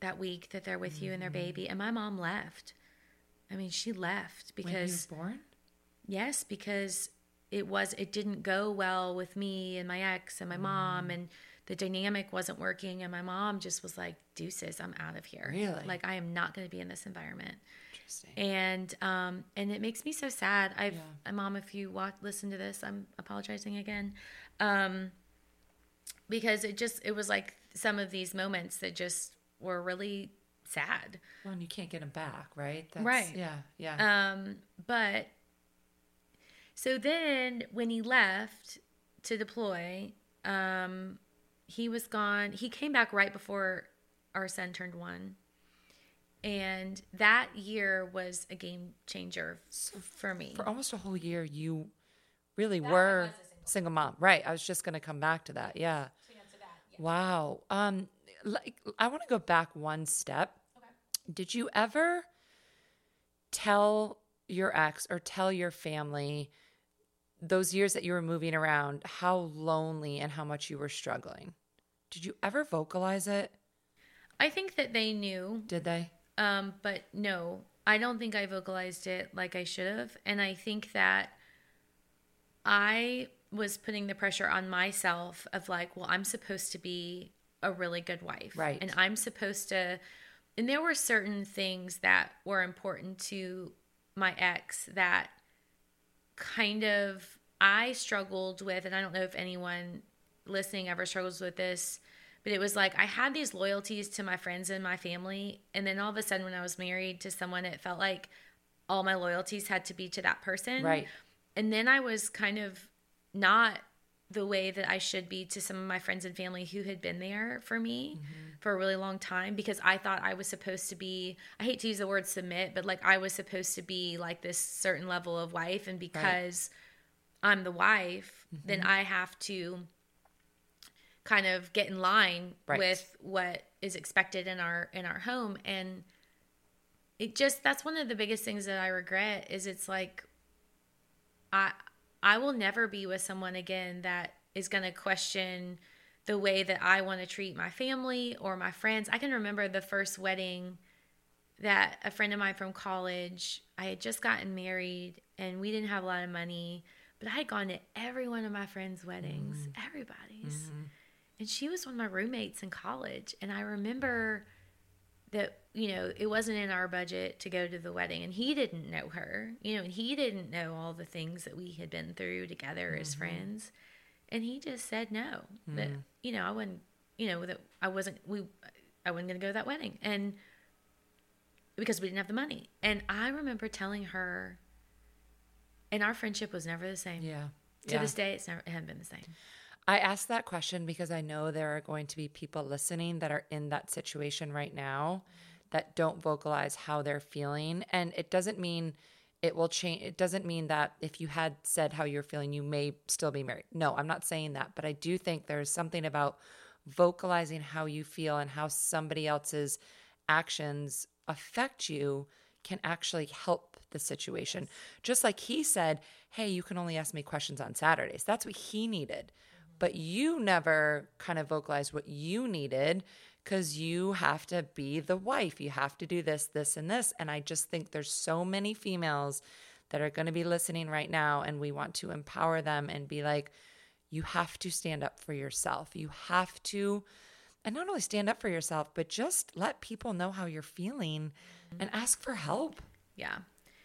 that week that they're with you and their baby, and my mom left. I mean, she left
when he was
because
born.
Yes, because it was it didn't go well with me and my ex and my
Mm.
mom and the dynamic wasn't working and my mom just was like deuces i'm out of here
Really?
like i am not going to be in this environment
Interesting.
and um and it makes me so sad i've
Yeah.
uh, mom if you watch listen to this i'm apologizing again um because it just it was like some of these moments that just were really sad
Well, and you can't get him back, right? That's,
Right.
Yeah. Yeah.
Um, but so then when he left to deploy, um, he was gone. He came back right before our son turned one. And that year was a game changer f- for me.
For almost a whole year, you really were single mom, right? I was just going to come back to that. Yeah. Wow. Um, like I want to go back one step. Did you ever tell your ex or tell your family those years that you were moving around how lonely and how much you were struggling? Did you ever vocalize it?
I think that they knew
Did they?
Um, but no, I don't think I vocalized it like I should have. And I think that I was putting the pressure on myself of like, well, I'm supposed to be a really good wife.
Right.
And I'm supposed to, and there were certain things that were important to my ex that kind of I struggled with, and I don't know if anyone listening ever struggles with this, but it was like I had these loyalties to my friends and my family, and then all of a sudden, when I was married to someone, it felt like all my loyalties had to be to that person.
Right.
And then I was kind of not the way that I should be to some of my friends and family who had been there for me mm-hmm. for a really long time because I thought I was supposed to be I hate to use the word submit, but like I was supposed to be like this certain level of wife and because I'm the wife, mm-hmm. then I have to kind of get in line
Right.
with what is expected in our in our home and it just that's one of the biggest things that I regret is it's like I I will never be with someone again that is going to question the way that I want to treat my family or my friends. I can remember the first wedding that a friend of mine from college, I had just gotten married and we didn't have a lot of money, but I had gone to every one of my friends' weddings, mm. everybody's. Mm-hmm. And she was one of my roommates in college. And I remember that, you know, it wasn't in our budget to go to the wedding. And he didn't know her, you know, and he didn't know all the things that we had been through together mm-hmm. as friends. And he just said no, mm. that, you know, I wouldn't, you know, that I wasn't, we, I wasn't going to go to that wedding. And, because we didn't have the money. And I remember telling her, and our friendship was never the same.
Yeah.
To
yeah.
this day, it's never it hasn't been the same.
I asked that question because I know there are going to be people listening that are in that situation right now that don't vocalize how they're feeling. And it doesn't mean it will change. It doesn't mean that if you had said how you're feeling, you may still be married. No, I'm not saying that. But I do think there's something about vocalizing how you feel and how somebody else's actions affect you can actually help the situation. Just like he said, Hey, you can only ask me questions on Saturdays. That's what he needed. But you never kind of vocalized what you needed because you have to be the wife. You have to do this, this, and this. And I just think there's so many females that are going to be listening right now, and we want to empower them and be like, you have to stand up for yourself. You have to and not only stand up for yourself, but just let people know how you're feeling and ask for help.
Yeah.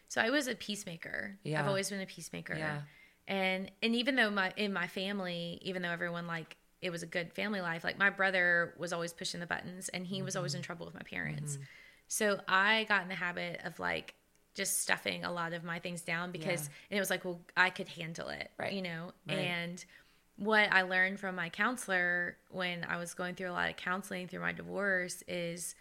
So I was a peacemaker. Yeah. I've always been a peacemaker.
Yeah.
And and even though my in my family, even though everyone like it was a good family life, like my brother was always pushing the buttons and he mm-hmm. was always in mm-hmm. trouble with my parents. Mm-hmm. So I got in the habit of like just stuffing a lot of my things down because yeah. and it was like, well, I could handle it.
Right.
You know?
Right.
And what I learned from my counselor when I was going through a lot of counseling through my divorce is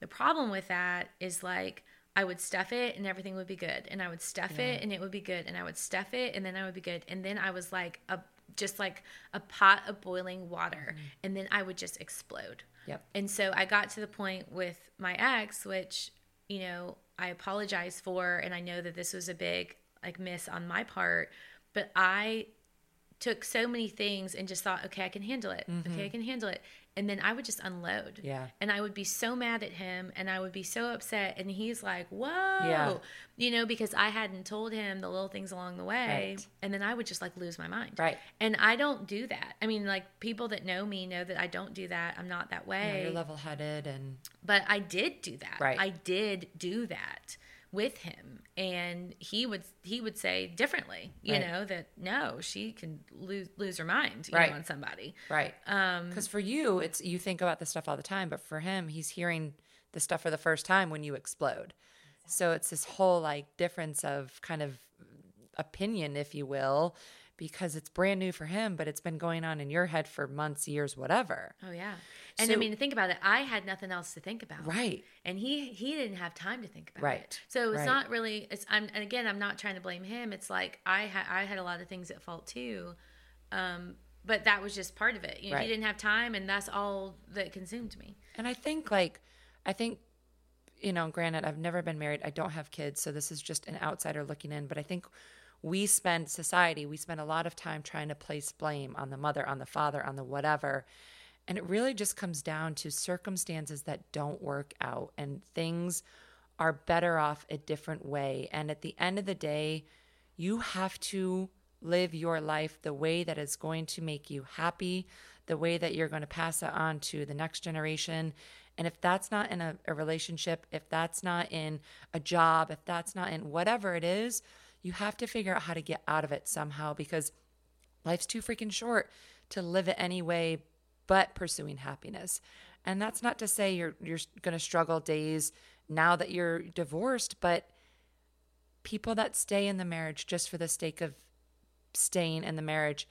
the problem with that is like I would stuff it and everything would be good. And I would stuff yeah. it and it would be good. And I would stuff it and then I would be good. And then I was like a just like a pot of boiling water. Mm-hmm. And then I would just explode.
Yep.
And so I got to the point with my ex, which, you know, I apologize for and I know that this was a big like miss on my part, but I took so many things and just thought, okay, I can handle it. Mm-hmm. Okay, I can handle it. And then I would just unload.
Yeah.
And I would be so mad at him and I would be so upset. And he's like, whoa.
Yeah.
You know, because I hadn't told him the little things along the way.
Right.
And then I would just like lose my mind.
Right.
And I don't do that. I mean, like people that know me know that I don't do that. I'm not that way.
Yeah, you're level headed and.
But I did do that.
Right.
I did do that with him and he would he would say differently you right. know that no she can lose lose her mind
right.
know, on somebody
right
um
because for you it's you think about the stuff all the time but for him he's hearing the stuff for the first time when you explode so it's this whole like difference of kind of opinion if you will because it's brand new for him, but it's been going on in your head for months, years, whatever.
Oh yeah. And so, I mean, think about it. I had nothing else to think about.
Right.
And he he didn't have time to think about
right.
it. So it's
right.
not really. It's. I'm. And again, I'm not trying to blame him. It's like I had. I had a lot of things at fault too. Um, but that was just part of it. You know,
right.
he didn't have time, and that's all that consumed me.
And I think, like, I think, you know, granted, I've never been married. I don't have kids, so this is just an outsider looking in. But I think we spend society we spend a lot of time trying to place blame on the mother on the father on the whatever and it really just comes down to circumstances that don't work out and things are better off a different way. And at the end of the day you have to live your life the way that is going to make you happy the way that you're going to pass it on to the next generation. And if that's not in a, a relationship if that's not in a job if that's not in whatever it is you have to figure out how to get out of it somehow because life's too freaking short to live it anyway but pursuing happiness. And that's not to say you're you're going to struggle days now that you're divorced, but people that stay in the marriage just for the sake of staying in the marriage,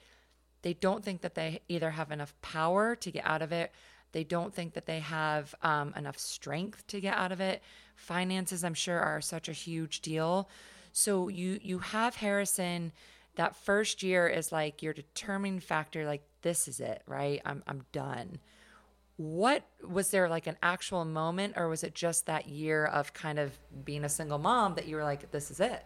they don't think that they either have enough power to get out of it. They don't think that they have um, enough strength to get out of it. Finances, I'm sure, are such a huge deal. So you you have Harrison that first year is like your determining factor like this is it, right? I'm I'm done. What was there like an actual moment or was it just that year of kind of being a single mom that you were like this is it?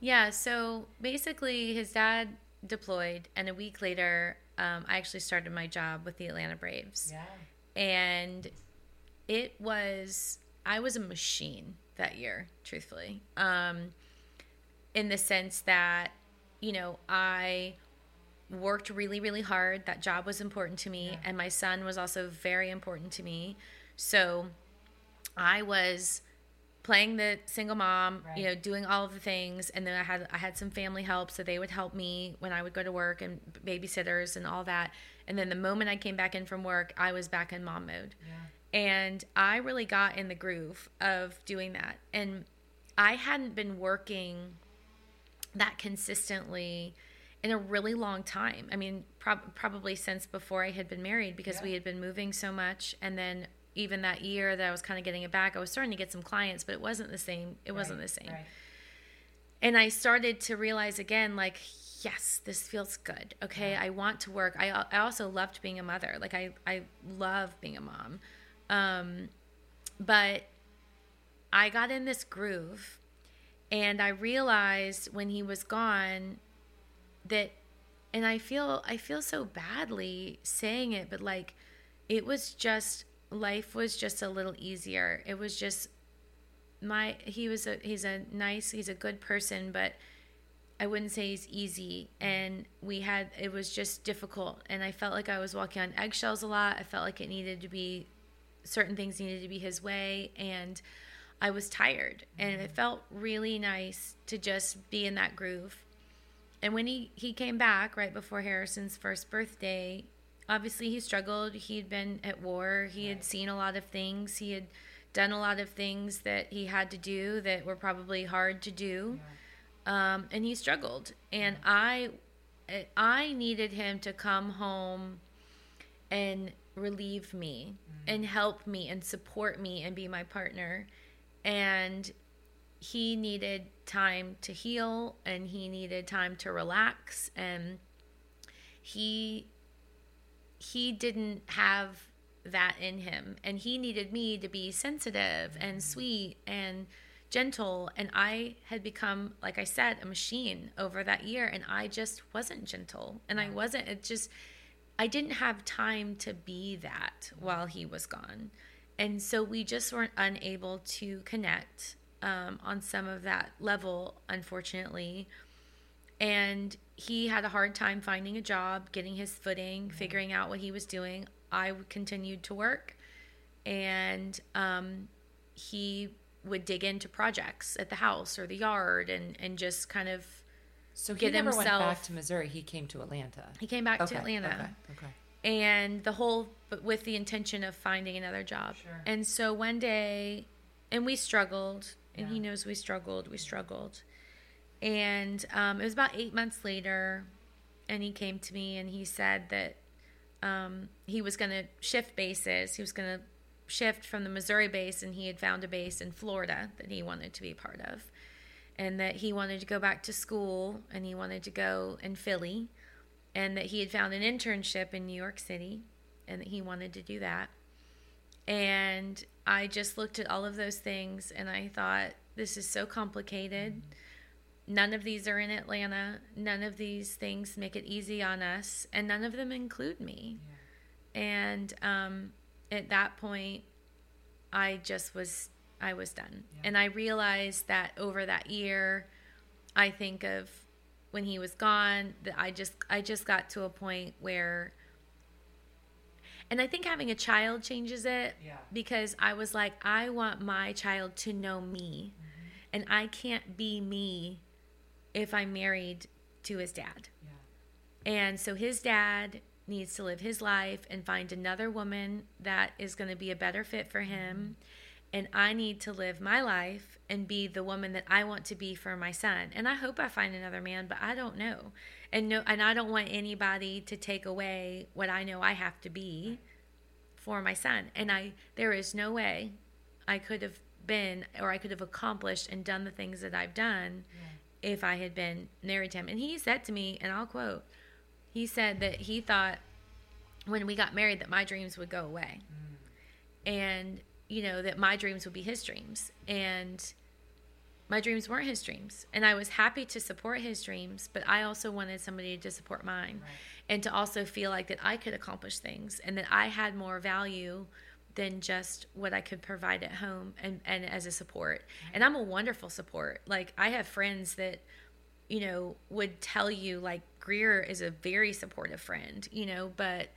Yeah, so basically his dad deployed, and a week later, um, I actually started my job with the Atlanta Braves.
Yeah.
And it was, I was a machine that year, truthfully. Um, in the sense that, you know, I worked really, really hard. That job was important to me,
Yeah.
and my son was also very important to me. So I was playing the single mom, you know, doing all of the things, and then I had I had some family help, so they would help me when I would go to work and babysitters and all that. And then the moment I came back in from work, I was back in mom mode.
Yeah.
And I really got in the groove of doing that. And I hadn't been working that consistently in a really long time. I mean, prob- probably since before I had been married because we had been moving so much. And then even that year that I was kind of getting it back, I was starting to get some clients, but it wasn't the same. It wasn't the same.
Right.
And I started to realize again, like, yes, this feels good. Okay, I want to work. I, I also loved being a mother. Like, I, I love being a mom. Um, but I got in this groove and I realized when he was gone that and I feel I feel so badly saying it, but like it was just life was just a little easier. It was just my he was a he's a nice he's a good person, but I wouldn't say he's easy. And we had it was just difficult, and I felt like I was walking on eggshells a lot. I felt like it needed to be certain things needed to be his way, and I was tired, and it felt really nice to just be in that groove. And when he he came back right before Harrison's first birthday, obviously he struggled. He'd been at war. He had seen a lot of things. He had done a lot of things that he had to do that were probably hard to do. Um, and he struggled. And I I needed him to come home and relieve me and help me and support me and be my partner. And he needed time to heal and he needed time to relax and he he didn't have that in him. And he needed me to be sensitive and sweet and gentle. And I had become like I said a machine over that year and I just wasn't gentle. And I wasn't it just I didn't have time to be that while he was gone and so we just weren't unable to connect um, on some of that level unfortunately and he had a hard time finding a job, getting his footing, figuring out what he was doing. I continued to work, and um, he would dig into projects at the house or the yard, and and just kind of.
So he never went back to Missouri. He came to Atlanta.
He came back
Okay,
to Atlanta,
Okay. Okay.
and the whole, but with the intention of finding another job.
Sure.
And so one day, and we struggled, and he knows we struggled. We struggled, and um, it was about eight months later, and he came to me and he said that um, he was going to shift bases. He was going to shift from the Missouri base, and he had found a base in Florida that he wanted to be part of, and that he wanted to go back to school, and he wanted to go in Philly, and that he had found an internship in New York City, and that he wanted to do that. And I just looked at all of those things, and I thought, this is so complicated. None of these are in Atlanta. None of these things make it easy on us, and none of them include me. And um, at that point, I just was I was done,
Yeah.
and I realized that over that year, I think of when he was gone that I just I just got to a point where, and I think having a child changes it
Yeah.
because I was like I want my child to know me, mm-hmm. and I can't be me if I'm married to his dad.
Yeah.
And so his dad needs to live his life and find another woman that is going to be a better fit for him. Mm-hmm. And I need to live my life and be the woman that I want to be for my son. And I hope I find another man, but I don't know. And no and I don't want anybody to take away what I know I have to be for my son. And I there is no way I could have been or I could have accomplished and done the things that I've done if I had been married to him. And he said to me, and I'll quote, he said that he thought when we got married that my dreams would go away. Mm. And, you know, that my dreams would be his dreams. And my dreams weren't his dreams. And I was happy to support his dreams, but I also wanted somebody to support mine right. and to also feel like that I could accomplish things and that I had more value than just what I could provide at home and, and as a support. Right. And I'm a wonderful support. Like I have friends that, you know, would tell you like Greer is a very supportive friend, you know, but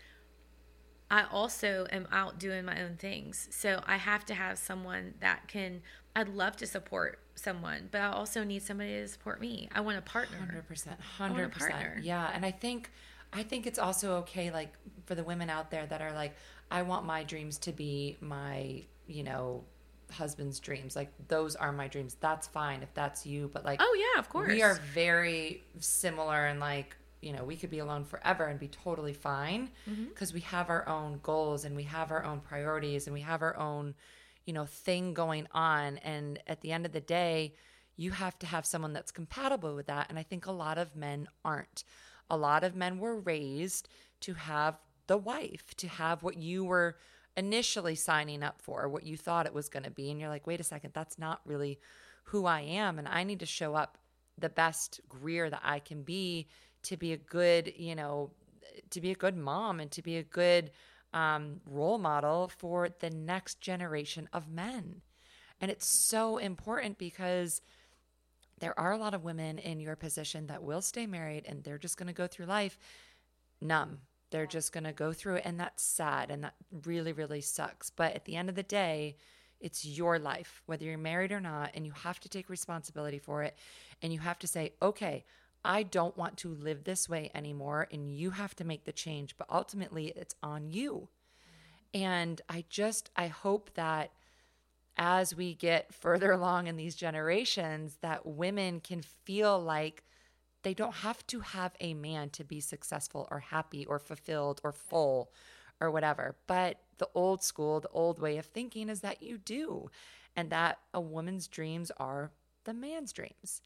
I also am out doing my own things. So I have to have someone that can I'd love to support someone, but I also need somebody to support me. I want a partner.
100%. 100%. Yeah, and I think I think it's also okay like for the women out there that are like I want my dreams to be my, you know, husband's dreams. Like those are my dreams. That's fine if that's you, but like
Oh yeah, of course.
We are very similar and like you know, we could be alone forever and be totally fine because mm-hmm. we have our own goals and we have our own priorities and we have our own you know thing going on. And at the end of the day you have to have someone that's compatible with that. And i think a lot of men aren't. A lot of men were raised to have the wife to have what you were initially signing up for what you thought it was going to be. And you're like wait a second that's not really who i am. And i need to show up the best greer that i can be to be a good you know to be a good mom and to be a good um, role model for the next generation of men. And it's so important because there are a lot of women in your position that will stay married and they're just going to go through life numb. They're just going to go through it. And that's sad. And that really, really sucks. But at the end of the day, it's your life, whether you're married or not. And you have to take responsibility for it. And you have to say, okay, I don't want to live this way anymore. And you have to make the change. But ultimately, it's on you. And I just, I hope that as we get further along in these generations, that women can feel like they don't have to have a man to be successful or happy or fulfilled or full or whatever. But the old school, the old way of thinking is that you do, and that a woman's dreams are the man's dreams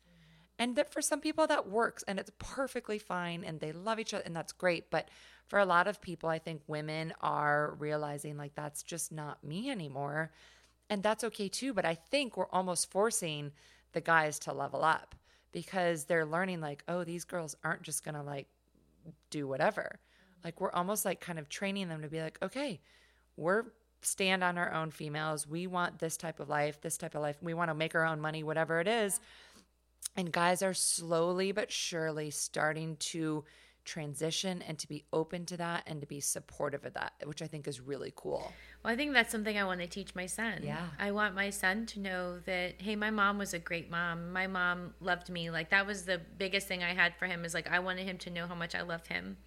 and that for some people that works and it's perfectly fine and they love each other and that's great but for a lot of people i think women are realizing like that's just not me anymore and that's okay too but i think we're almost forcing the guys to level up because they're learning like oh these girls aren't just gonna like do whatever. Like we're almost like kind of training them to be like okay we're stand on our own females we want this type of life this type of life we want to make our own money whatever it is and guys are slowly but surely starting to transition and to be open to that and to be supportive of that, which I think is really cool.
Well, I think that's something I want to teach my son.
Yeah.
I want my son to know that, hey, my mom was a great mom. My mom loved me. Like, that was the biggest thing I had for him is like, I wanted him to know how much I loved him.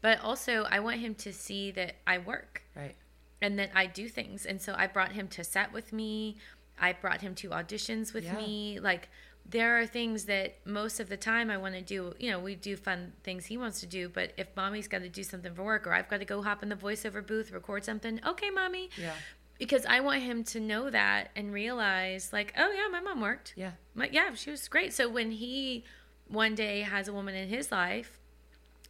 But also, I want him to see that I work.
Right.
And that I do things. And so I brought him to set with me. I brought him to auditions with yeah. me. Like, there are things that most of the time I want to do. You know, we do fun things he wants to do, but if mommy's got to do something for work or I've got to go hop in the voiceover booth, record something, okay, mommy.
Yeah.
Because I want him to know that and realize, like, oh, yeah, my mom worked.
Yeah.
My, yeah, she was great. So when he one day has a woman in his life,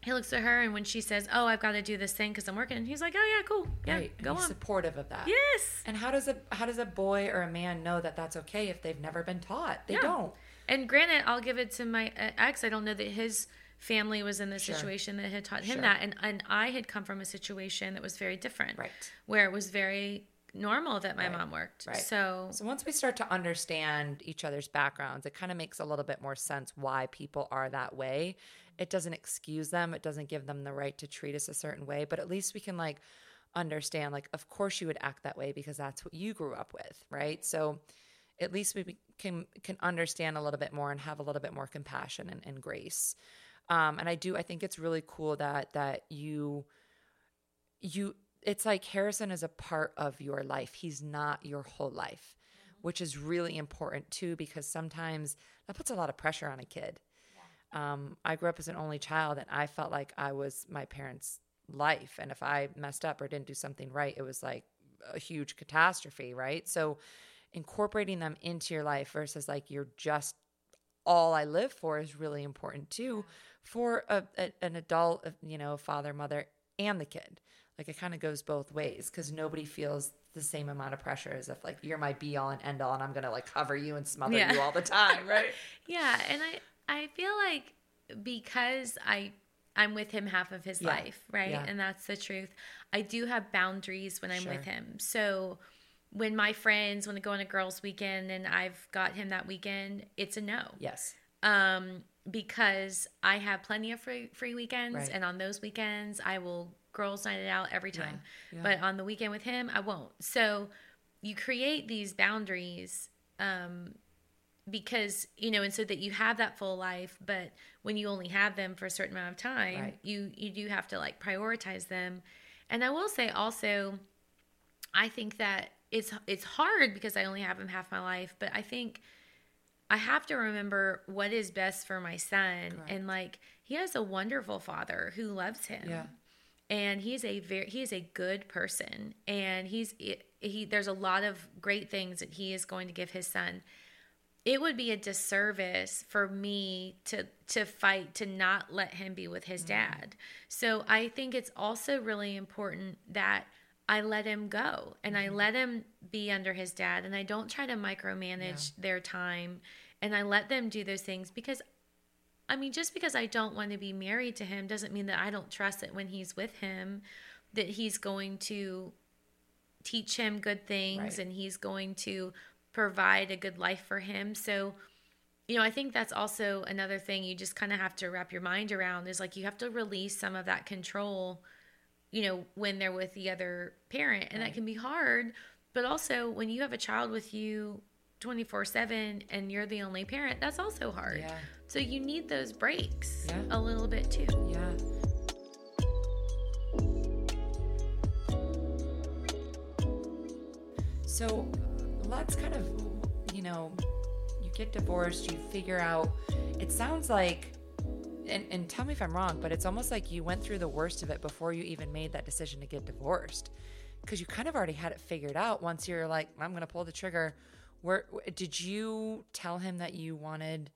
he looks at her and when she says, "Oh, I've got to do this thing because I'm working," he's like, "Oh yeah, cool, yeah, right. go
he's
on."
Supportive of that.
Yes.
And how does a how does a boy or a man know that that's okay if they've never been taught? They yeah. don't.
And granted, I'll give it to my uh, ex. I don't know that his family was in the sure. situation that had taught him sure. that, and and I had come from a situation that was very different,
right?
Where it was very normal that my right. mom worked.
Right.
So
So once we start to understand each other's backgrounds, it kind of makes a little bit more sense why people are that way. It doesn't excuse them, it doesn't give them the right to treat us a certain way, but at least we can like understand like of course you would act that way because that's what you grew up with, right? So at least we can can understand a little bit more and have a little bit more compassion and, and grace. Um, and I do I think it's really cool that that you you it's like Harrison is a part of your life. He's not your whole life, mm-hmm. which is really important too because sometimes that puts a lot of pressure on a kid. Yeah. Um, I grew up as an only child and I felt like I was my parents' life. And if I messed up or didn't do something right, it was like a huge catastrophe, right? So incorporating them into your life versus like you're just all I live for is really important too for a, a, an adult, you know, father, mother, and the kid. Like it kind of goes both ways because nobody feels the same amount of pressure as if like you're my be all and end all and I'm gonna like cover you and smother
Yeah.
you all the time, right?
Yeah, and I I feel like because I I'm with him half of his
Yeah.
life, right?
Yeah.
And that's the truth. I do have boundaries when I'm with him. So when my friends want to go on a girls' weekend and I've got him that weekend, it's a no.
yes.
Um, because I have plenty of free free weekends,
Right.
and on those weekends I will girls' night out every time.
yeah.
But on the weekend with him, I won't. So you create these boundaries um, because you know, and so that you have that full life. But when you only have them for a certain amount of time,
Right.
you you do have to like prioritize them. And I will say also, I think that it's it's hard because I only have him half my life, but I think I have to remember what is best for my son and like he has a wonderful father who loves him.
Yeah.
And he's a very he is a good person. And he's he there's a lot of great things that he is going to give his son. It would be a disservice for me to to fight to not let him be with his mm. dad. So I think it's also really important that I let him go and I mm-hmm. let him be under his dad. And I don't try to micromanage their time and I let them do those things because I mean just because I don't want to be married to him doesn't mean that I don't trust that when he's with him that he's going to teach him good things
Right.
and he's going to provide a good life for him. So you know, I think that's also another thing you just kind of have to wrap your mind around is like you have to release some of that control you know, when they're with the other parent. And that can be hard. But also, when you have a child with you 24 7 and you're the only parent, that's also hard.
Yeah.
So you need those breaks
Yeah.
a little bit too.
Yeah. So let's kind of, you know, you get divorced, you figure out, it sounds like, and, and tell me if I'm wrong, but it's almost like you went through the worst of it before you even made that decision to get divorced. Because you kind of already had it figured out once you're like, I'm going to pull the trigger. Where did you tell him that you wanted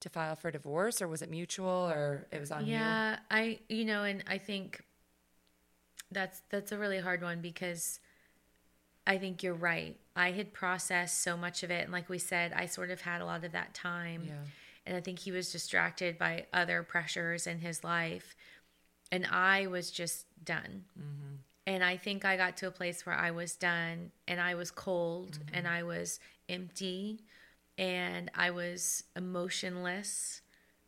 to file for divorce, or was it mutual, or it was on you?
Yeah, I you know, and I think that's that's a really hard one because I think you're right. I had processed so much of it, and like we said, I sort of had a lot of that time,
Yeah.
and I think he was distracted by other pressures in his life, and I was just done. Mm-hmm. And I think I got to a place where I was done, and I was cold, and I was empty, and I was emotionless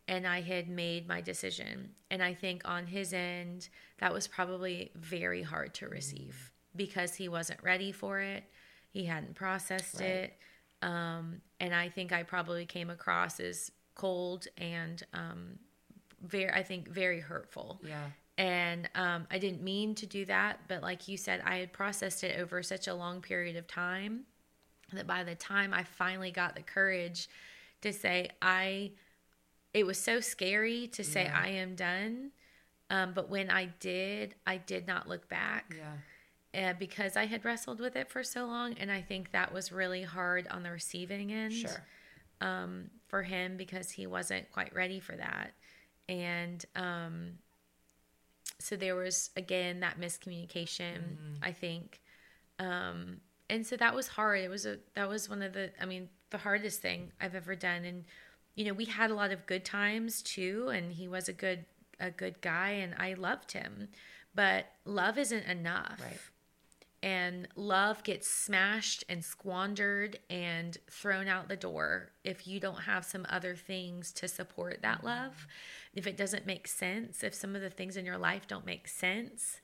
and I had made my decision. And I think on his end, that was probably very hard to receive because he wasn't ready for it. He hadn't processed
Right.
it. Um, and I think I probably came across as cold and um, very, I think, very hurtful.
Yeah.
And um, I didn't mean to do that, but like you said, I had processed it over such a long period of time that by the time I finally got the courage to say, I, it was so scary to say,
Yeah.
I am done. Um, but when I did, I did not look back
Yeah.
uh, because I had wrestled with it for so long. And I think that was really hard on the receiving end
Sure.
um, for him because he wasn't quite ready for that. And um, so there was, again, that miscommunication, I think. Um, and so that was hard. It was a, that was one of the, I mean, the hardest thing I've ever done. And, you know, we had a lot of good times too. And he was a good, a good guy and I loved him. But love isn't enough
Right.
And love gets smashed and squandered and thrown out the door if you don't have some other things to support that love. If it doesn't make sense, if some of the things in your life don't make sense,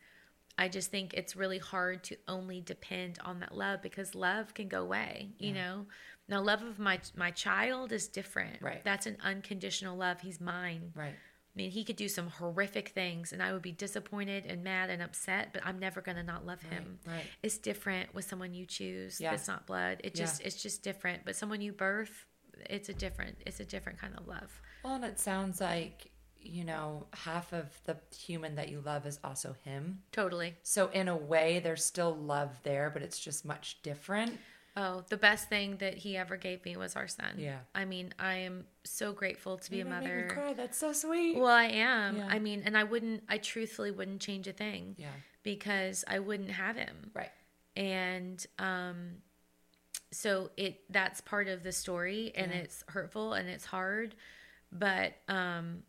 I just think it's really hard to only depend on that love because love can go away, you know. Now love of my my child is different.
Right.
That's an unconditional love. He's mine.
Right.
Mean, he could do some horrific things and I would be disappointed and mad and upset, but I'm never going to not love him.
right.
It's different with someone you choose.
Yeah.
It's not blood. It
Yeah.
just it's just different, but someone you birth, it's a different it's a different kind of love.
Well, and it sounds like, you know, half of the human that you love is also him.
Totally.
So, in a way, there's still love there, but it's just much different.
Oh, the best thing that he ever gave me was our son.
Yeah.
I mean, I am so grateful to be a
gonna make me
mother.
cry. That's so sweet.
Well, I am.
Yeah.
I mean, and I wouldn't, I truthfully wouldn't change a thing
yeah.
because I wouldn't have him.
Right.
And um, so it that's part of the story, and
Yeah.
it's hurtful and it's hard, but um,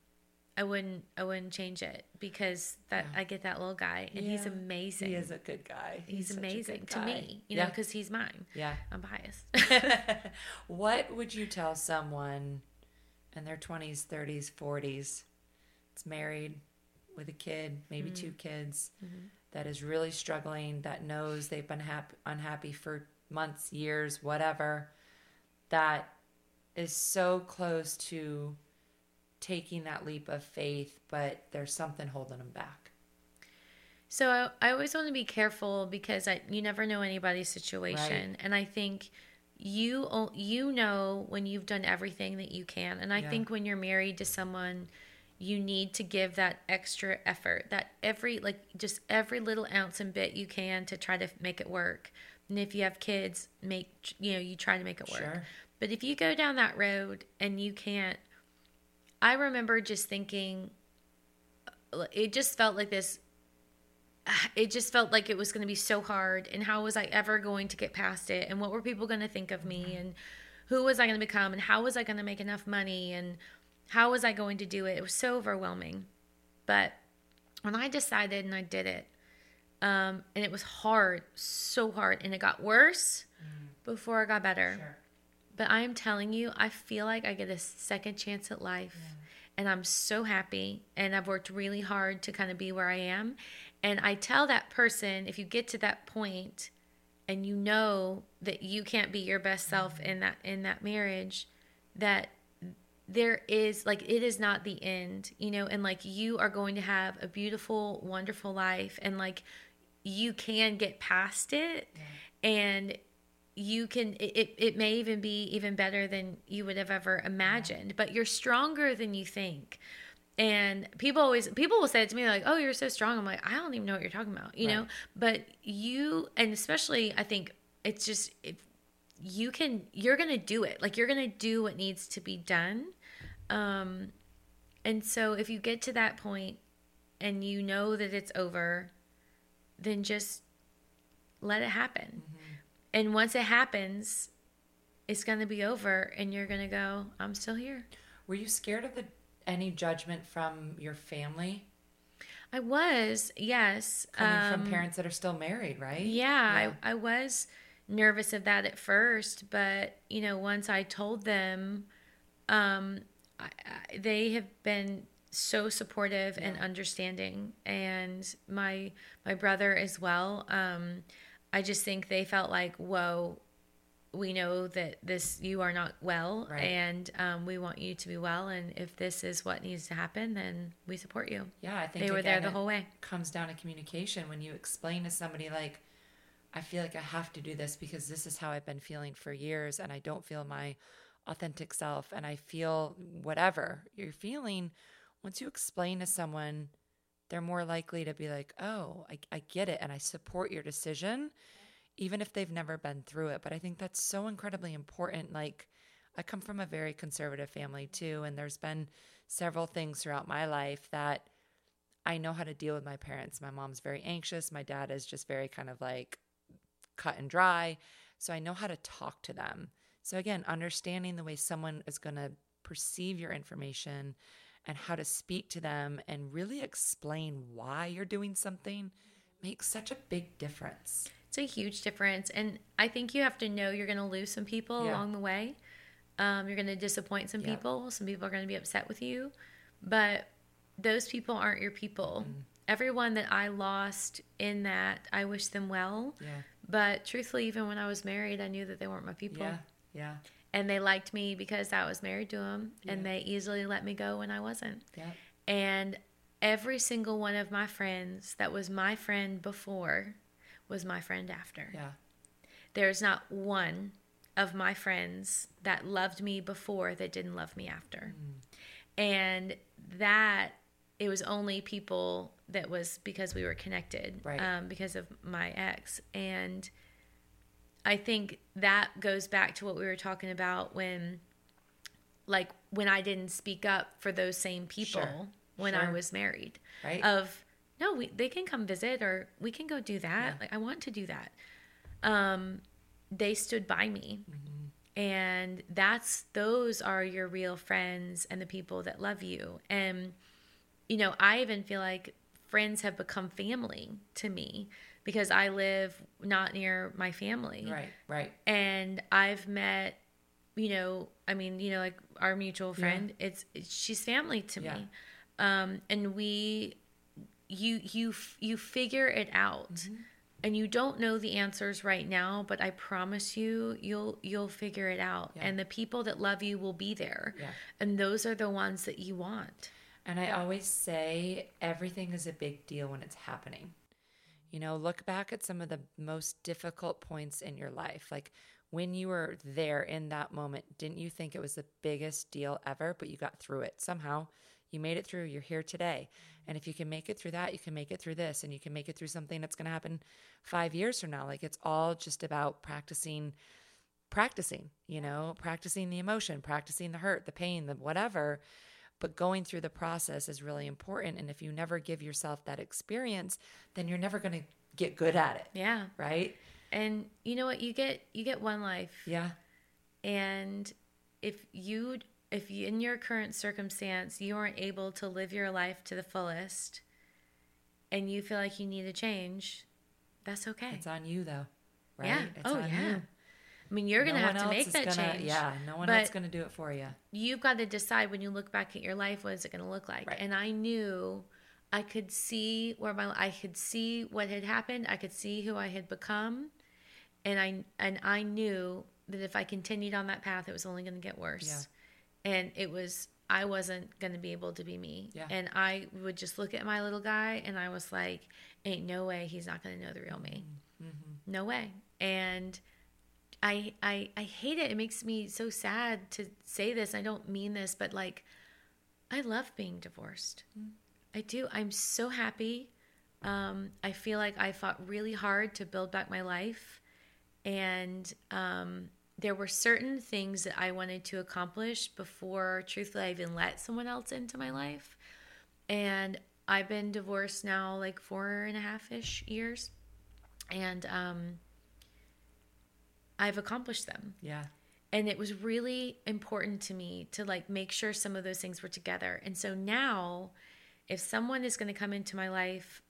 I wouldn't, I wouldn't change it because that I get that little guy, and he's amazing.
He is a good guy.
he's,
a
amazing
good
to me, you know, because he's mine.
Yeah.
I'm biased.
what would you tell someone in their 20s, 30s, 40s, that's married with a kid, maybe
Mm-hmm.
two kids, that is really struggling, that knows they've been hap- unhappy for months, years, whatever, that is so close to taking that leap of faith, but there's something holding them back?
So I, I always want to be careful because I, you never know anybody's situation, and I think you you know when you've done everything that you can, and I
Yeah.
think when you're married to someone, you need to give that extra effort, that every like just every little ounce and bit you can to try to make it work. And if you have kids, make you know you try to make it work.
Sure.
But if you go down that road and you can't, I remember just thinking, it just felt like this it just felt like it was going to be so hard and how was i ever going to get past it? And what were people going to think of me? And who was i going to become? And how was i going to make enough money? And how was i going to do it? It was so overwhelming. But when i decided and i did it um, and it was hard so hard and it got worse before it got better but I am telling you, I feel like I get a second chance at life. And I'm so happy. And I've worked really hard to kind of be where I am. And I tell that person if you get to that point and you know that you can't be your best self mm-hmm. in that in that marriage, that there is like it is not the end, you know, and like you are going to have a beautiful, wonderful life and like you can get past it and you can it, it, may even be even better than you would have ever imagined but you're stronger than you think. And people always people will say it to me like oh you're so strong. I'm like i don't even know what you're talking about you know? But you and especially i think it's just if you can you're gonna do it. Like you're gonna do what needs to be done. Um and so if you get to that point and you know that it's over then just let it happen and once it happens it's going to be over and you're going to go i'm still here
Were you scared of the any judgment from your family
i was yes
coming
Um,
from parents that are still married, right?
Yeah, I, I was nervous of that at first, but you know, once I told them, um, I, I, they have been so supportive and understanding, and my my brother as well. Um, I just think they felt like, whoa, we know that this you are not well,
Right.
and um, we want you to be well, and if this is what needs to happen, then we support you.
Yeah, I think
They were there the whole way.
Comes down to communication when you explain to somebody like, I feel like I have to do this because this is how I've been feeling for years, and I don't feel my authentic self, and I feel whatever you're feeling. Once you explain to someone, they're more likely to be like, "Oh, I, I get it, and I support your decision." even if they've never been through it. But I think that's so incredibly important. Like, I come from a very conservative family too, and there's been several things throughout my life that I know how to deal with my parents. My mom's very anxious, my dad is just very kind of like cut and dry. So I know how to talk to them. So, again, understanding the way someone is going to perceive your information and how to speak to them and really explain why you're doing something makes such a big difference.
It's a huge difference. And I think you have to know you're going to lose some people
Yeah.
along the way. Um, you're going to disappoint some
Yeah.
people. Some people are going to be upset with you. But those people aren't your people.
Mm.
Everyone that I lost in that, I wish them well.
Yeah.
But truthfully, even when I was married, I knew that they weren't my people.
Yeah. Yeah.
And they liked me because I was married to them. And they easily let me go when I wasn't.
Yeah.
And every single one of my friends that was my friend before was my friend after.
Yeah.
There's not one of my friends that loved me before that didn't love me after. And that it was only people that was because we were connected,
Right.
um, because of my ex. And I think that goes back to what we were talking about when, like, when I didn't speak up for those same people
Sure.
when I was married.
Right.
Of, no, we, they can come visit or we can go do that.
Yeah.
Like, I want to do that. Um, they stood by me. And that's, those are your real friends and the people that love you. And, you know, I even feel like friends have become family to me because I live not near my family.
right, right.
And I've met, you know, I mean, you know, like our mutual friend, it's, it's she's family to
Yeah.
me. Um and we you you you figure it out.
Mm-hmm.
And you don't know the answers right now, but I promise you you'll you'll figure it out.
Yeah.
And the people that love you will be there.
Yeah.
And those are the ones that you want.
And I always say everything is a big deal when it's happening. You know, look back at some of the most difficult points in your life. Like when you were there in that moment, didn't you think it was the biggest deal ever, but you got through it somehow? You made it through. You're here today. And if you can make it through that, you can make it through this and you can make it through something that's going to happen five years from now. Like it's all just about practicing, practicing, you know, practicing the emotion, practicing the hurt, the pain, the whatever but going through the process is really important and if you never give yourself that experience then you're never going to get good at it
Yeah.
right
And you know what? You get you get one life.
yeah
And if you if you in your current circumstance you aren't able to live your life to the fullest and you feel like you need a change, that's okay.
it's on you though right
Yeah.
it's
Oh,
on
yeah.
you
I mean, you're going to have to make that
gonna-
change.
yeah no one
But
else is going to do it for you
you've got to decide when you look back at your life what is it going to look like
Right.
and i knew i could see where my i could see what had happened i could see who i had become and i and i knew that if i continued on that path it was only going to get worse Yeah. and it was i wasn't going to be able to be me
Yeah.
and i would just look at my little guy and i was like ain't no way he's not going to know the real me
Mm-hmm.
no way and I, I I hate it. It makes me so sad to say this. I don't mean this, but like I love being divorced. I do. I'm so happy. Um, I feel like I fought really hard to build back my life, and um, there were certain things that I wanted to accomplish before, truthfully, I even let someone else into my life. And I've been divorced now like four and a half ish years, and um, I've accomplished them.
Yeah.
And it was really important to me to like make sure some of those things were together. And so now if someone is going to come into my life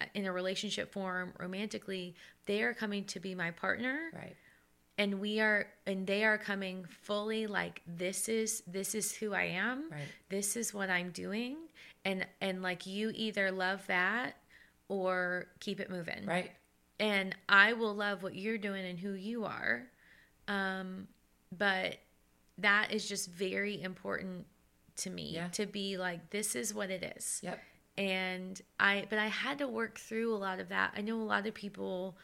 uh, in a relationship form romantically they are coming to be my partner.
Right.
And we are and they are coming fully like this is this is who i am.
Right.
this is what i'm doing. And and like you either love that or keep it moving.
Right
and I will love what you're doing and who you are. Um, but that is just very important to me
Yeah.
to be like, this is what it is.
yep
And I, but I had to work through a lot of that. I know a lot of people,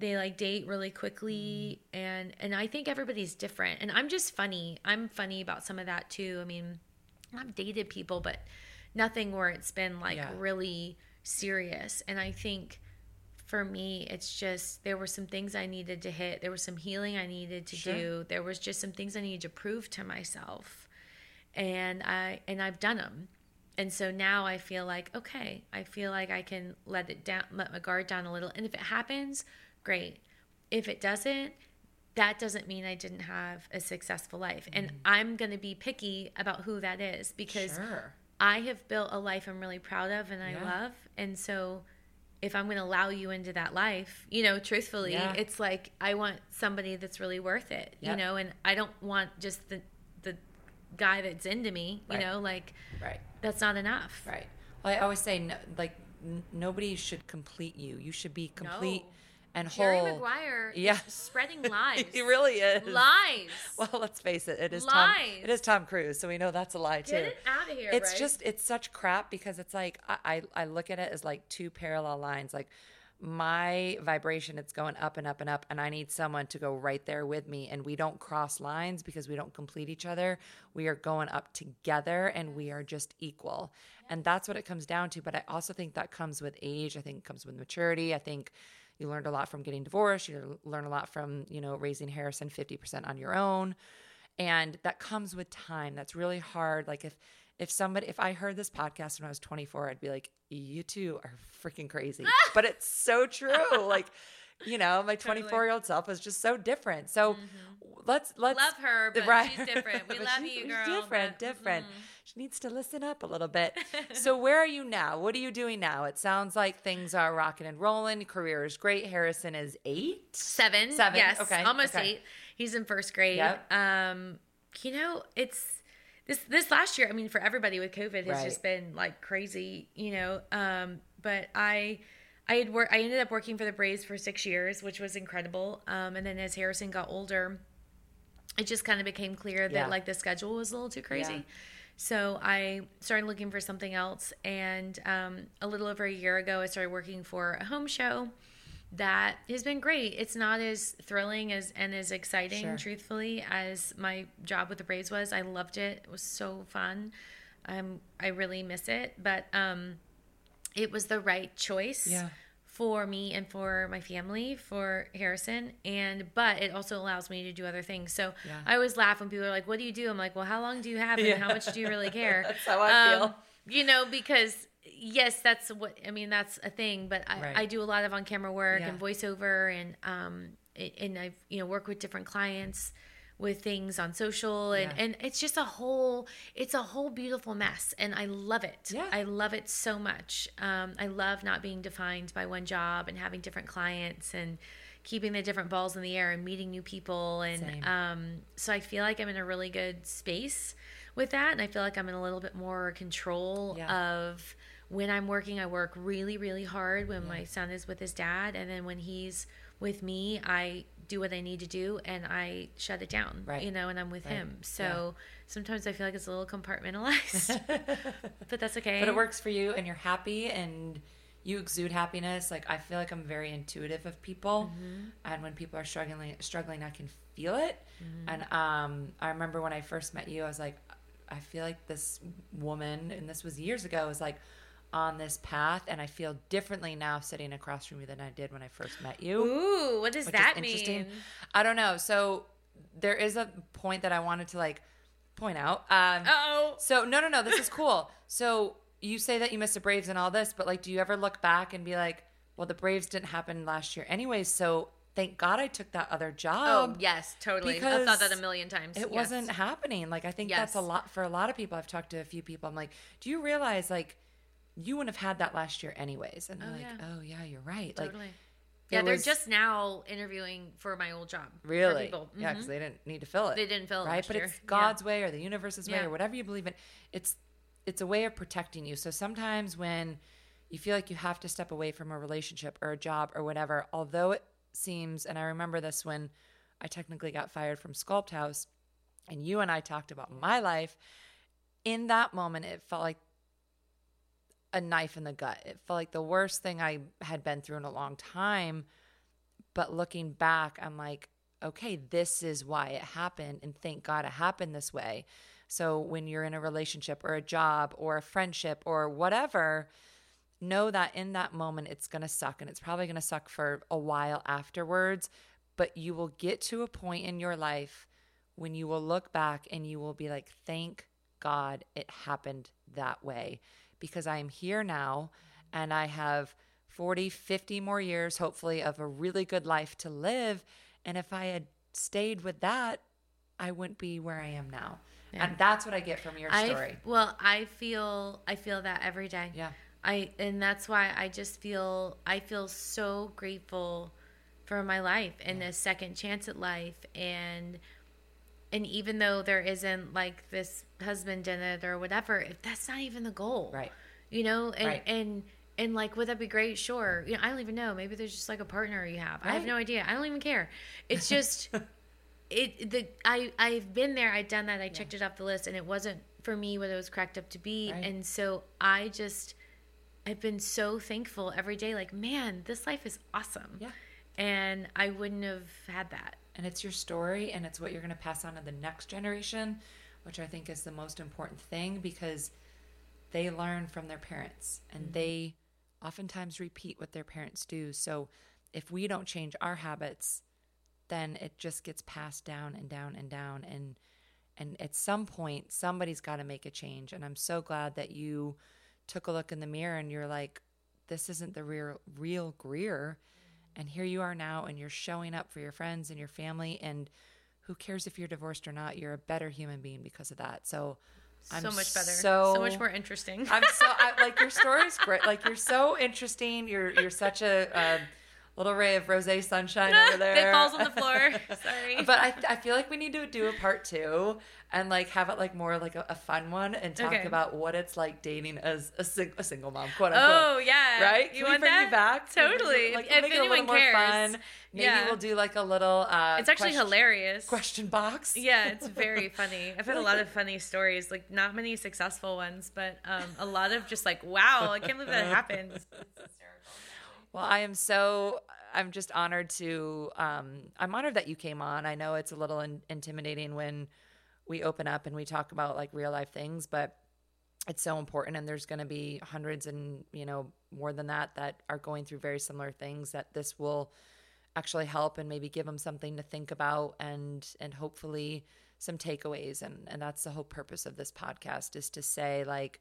they like date really quickly and, and I think everybody's different. And I'm just funny. I'm funny about some of that too. I mean, I've dated people, but nothing where it's been like
Yeah.
really serious. And I think for me, it's just there were some things I needed to hit. There was some healing I needed to
Sure.
do. There was just some things I needed to prove to myself, and I and I've done them. And so now I feel like okay, I feel like I can let it down, let my guard down a little. And if it happens, great. If it doesn't, that doesn't mean I didn't have a successful life. And mm. I'm going to be picky about who that is because
sure
I have built a life I'm really proud of and I
Yeah.
love. And so if I'm going to allow you into that life, you know, truthfully,
Yeah.
it's like I want somebody that's really worth it, you know, and I don't want just the the guy that's into me, you
Right.
know, like
right
that's not enough.
right well i always say no, like n- nobody should complete you you should be complete
No.
And
Jerry
whole
Maguire
Yeah.
is spreading lies.
he really is
lies.
well let's face it it is tom
Lies.
it is tom cruise so we know that's a lie too
Get it out of here.
it's
Bryce.
just it's such crap because it's like I, I I look at it as like two parallel lines like my vibration it's going up and up and up and i need someone to go right there with me and we don't cross lines because we don't complete each other we are going up together and we are just equal and that's what it comes down to but i also think that comes with age i think it comes with maturity i think You learned a lot from getting divorced. You learn a lot from, you know, raising Harrison 50% on your own. And that comes with time. That's really hard. Like if if somebody if I heard this podcast when I was 24, I'd be like, you two are freaking crazy. but it's so true. like you know, my 24 year old self was just so different. So mm-hmm. let's let's
love her, but right. she's different. We love you, girl.
Different, but, different. Mm-hmm. She needs to listen up a little bit. so where are you now? What are you doing now? It sounds like things are rocking and rolling. Career is great. Harrison is eight,
seven, seven. Yes, okay, almost okay. eight. He's in first grade. Yep. Um, you know, it's this this last year. I mean, for everybody with COVID, has right. just been like crazy. You know, um, but I I had worked. I ended up working for the Braves for six years, which was incredible. Um, and then as Harrison got older, it just kind of became clear that yeah. like the schedule was a little too crazy. Yeah. So I started looking for something else, and um, a little over a year ago, I started working for a home show that has been great. It's not as thrilling as and as exciting, sure. truthfully, as my job with the Braves was. I loved it; it was so fun. Um, I really miss it, but um, it was the right choice yeah. for me and for my family, for Harrison. And but it also allows me to do other things. So yeah. I always laugh when people are like, "What do you do?" I'm like, "Well, how long do you have, and yeah. how much do you really care?"
that's how I um, feel.
You know, because yes, that's what I mean. That's a thing. But I, right. I do a lot of on camera work and voiceover, and um, and I you know work with different clients with things on social and yeah. and it's just a whole it's a whole beautiful mess and I love it. Yeah. I love it so much. Um, I love not being defined by one job and having different clients and keeping the different balls in the air and meeting new people and um, so I feel like I'm in a really good space with that and I feel like I'm in a little bit more control yeah. of when I'm working I work really really hard when yeah. my son is with his dad and then when he's with me I do what I need to do and I shut it down. Right. You know, and I'm with right. him. So yeah. sometimes I feel like it's a little compartmentalized. but that's okay.
But it works for you and you're happy and you exude happiness. Like I feel like I'm very intuitive of people. Mm-hmm. And when people are struggling struggling I can feel it. Mm-hmm. And um I remember when I first met you, I was like, I feel like this woman, and this was years ago, was like on this path and I feel differently now sitting across from you than I did when I first met you.
Ooh, what does that mean?
I don't know. So there is a point that I wanted to like point out. Um
oh.
So no no no, this is cool. so you say that you miss the Braves and all this, but like do you ever look back and be like, well the Braves didn't happen last year anyways, so thank God I took that other job.
Oh, yes, totally. I've thought that a million times.
It
yes.
wasn't happening. Like I think yes. that's a lot for a lot of people. I've talked to a few people. I'm like, do you realize like you wouldn't have had that last year anyways. And they're oh, like, yeah. oh yeah, you're right. Totally. Like,
yeah, they're was, just now interviewing for my old job.
Really? Mm-hmm. Yeah, because they didn't need to fill it.
They didn't fill it,
right?
but
year. it's God's yeah. way or the universe's way yeah. or whatever you believe in. It's it's a way of protecting you. So sometimes when you feel like you have to step away from a relationship or a job or whatever, although it seems, and I remember this when I technically got fired from Sculpt House, and you and I talked about my life. In that moment, it felt like a knife in the gut. It felt like the worst thing I had been through in a long time. But looking back, I'm like, okay, this is why it happened. And thank God it happened this way. So when you're in a relationship or a job or a friendship or whatever, know that in that moment it's going to suck and it's probably going to suck for a while afterwards. But you will get to a point in your life when you will look back and you will be like, thank God it happened that way because I am here now and I have 40, 50 more years, hopefully, of a really good life to live. And if I had stayed with that, I wouldn't be where I am now. Yeah. And that's what I get from your story.
I, well, I feel I feel that every day.
Yeah.
I and that's why I just feel I feel so grateful for my life and yeah. second chance at life and and even though there isn't like this husband in it or whatever if that's not even the goal.
Right.
You know? And right. and and like would that be great? Sure. You know i don't even know. Maybe there's just like a partner you have. Right. i have no idea. I don't even care. It's just it the i i've been there. I've done that. I checked it off the list and it wasn't for me what it was cracked up to be. Right. and so i just i've been so thankful every day. Like man this life is awesome.
Yeah.
And i wouldn't have had that
and it's your story and it's what you're going to pass on to the next generation which i think is the most important thing because they learn from their parents and mm-hmm. they oftentimes repeat what their parents do so if we don't change our habits, then it just gets passed down and down and down and and at some point somebody's got to make a change and i'm so glad that you took a look in the mirror and you're like this isn't the real real greer and here you are now and you're showing up for your friends and your family and who cares if you're divorced or not you're a better human being because of that so
I'm so much better so, so much more interesting
i'm so I, like your story's great like you're so interesting you're you're such a uh, little ray of rose sunshine over there.
it falls on the floor. Sorry.
but I, I feel like we need to do a part two and like have it like more like a, a fun one and talk okay. about what it's like dating as a, sing, a single mom, quote unquote.
Oh yeah,
right. Can
you
we
want
bring
that?
you back?
Totally.
Like,
if
make
anyone
it a little
cares.
more fun. Maybe
yeah.
we'll do like a little. Uh,
it's actually
question,
hilarious.
Question box.
Yeah, it's very funny. I've had a lot of funny stories, like not many successful ones, but um, a lot of just like, wow, I can't believe that happened.
Well, I am so I'm just honored to. Um, I'm honored that you came on. I know it's a little in, intimidating when we open up and we talk about like real life things, but it's so important. And there's going to be hundreds and you know more than that that are going through very similar things. That this will actually help and maybe give them something to think about and and hopefully some takeaways. And and that's the whole purpose of this podcast is to say like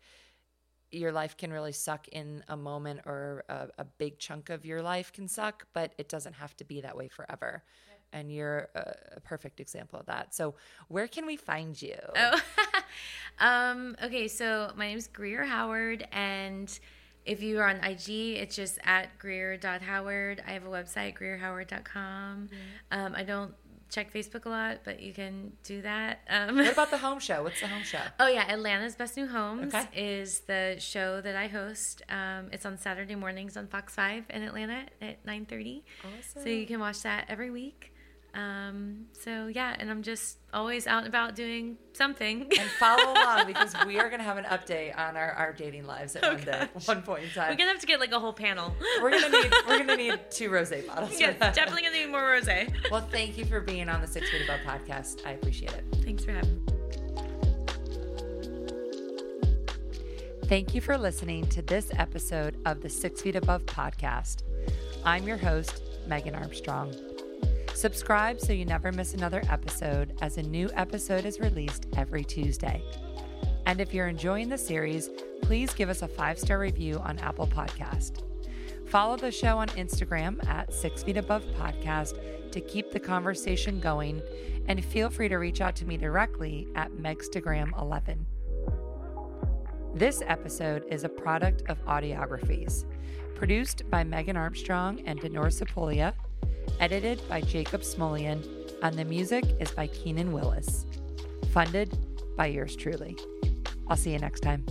your life can really suck in a moment or a, a, big chunk of your life can suck, but it doesn't have to be that way forever. And you're a, perfect example of that. So, where can we find you?
Oh, um, okay. So, my name is Greer Howard, and if you are on IG, it's just at greer.howard. I have a website, greerhoward.com. Mm-hmm. Um, I don't check Facebook a lot, but you can do that.
Um, what about the home show? What's the home show?
Oh yeah, Atlanta's Best New Homes okay. is the show that I host. Um, it's on Saturday mornings on Fox Five in Atlanta at nine thirty. Awesome. So you can watch that every week. Um, so yeah, and I'm just always out and about doing something.
And follow along because we are gonna have an update on our, our dating lives at oh, one day, one point in time.
We're gonna have to get like a whole panel.
We're gonna need we're gonna need two rosé bottles.
Yes, definitely gonna need more rosé.
Well, thank you for being on the Six Feet Above podcast. I appreciate it.
Thanks for having me.
Thank you for listening to this episode of the Six Feet Above podcast. I'm your host, Megan Armstrong. Subscribe so you never miss another episode, as a new episode is released every Tuesday. And if you're enjoying the series, please give us a five star review on Apple Podcast. Follow the show on Instagram at Six Feet Above Podcast to keep the conversation going, and feel free to reach out to me directly at Megstagram11. This episode is a product of Audiographies, produced by Megan Armstrong and Denor Sapolia edited by Jacob Smolian, and the music is by Keenan Willis. Funded by yours truly. I'll see you next time.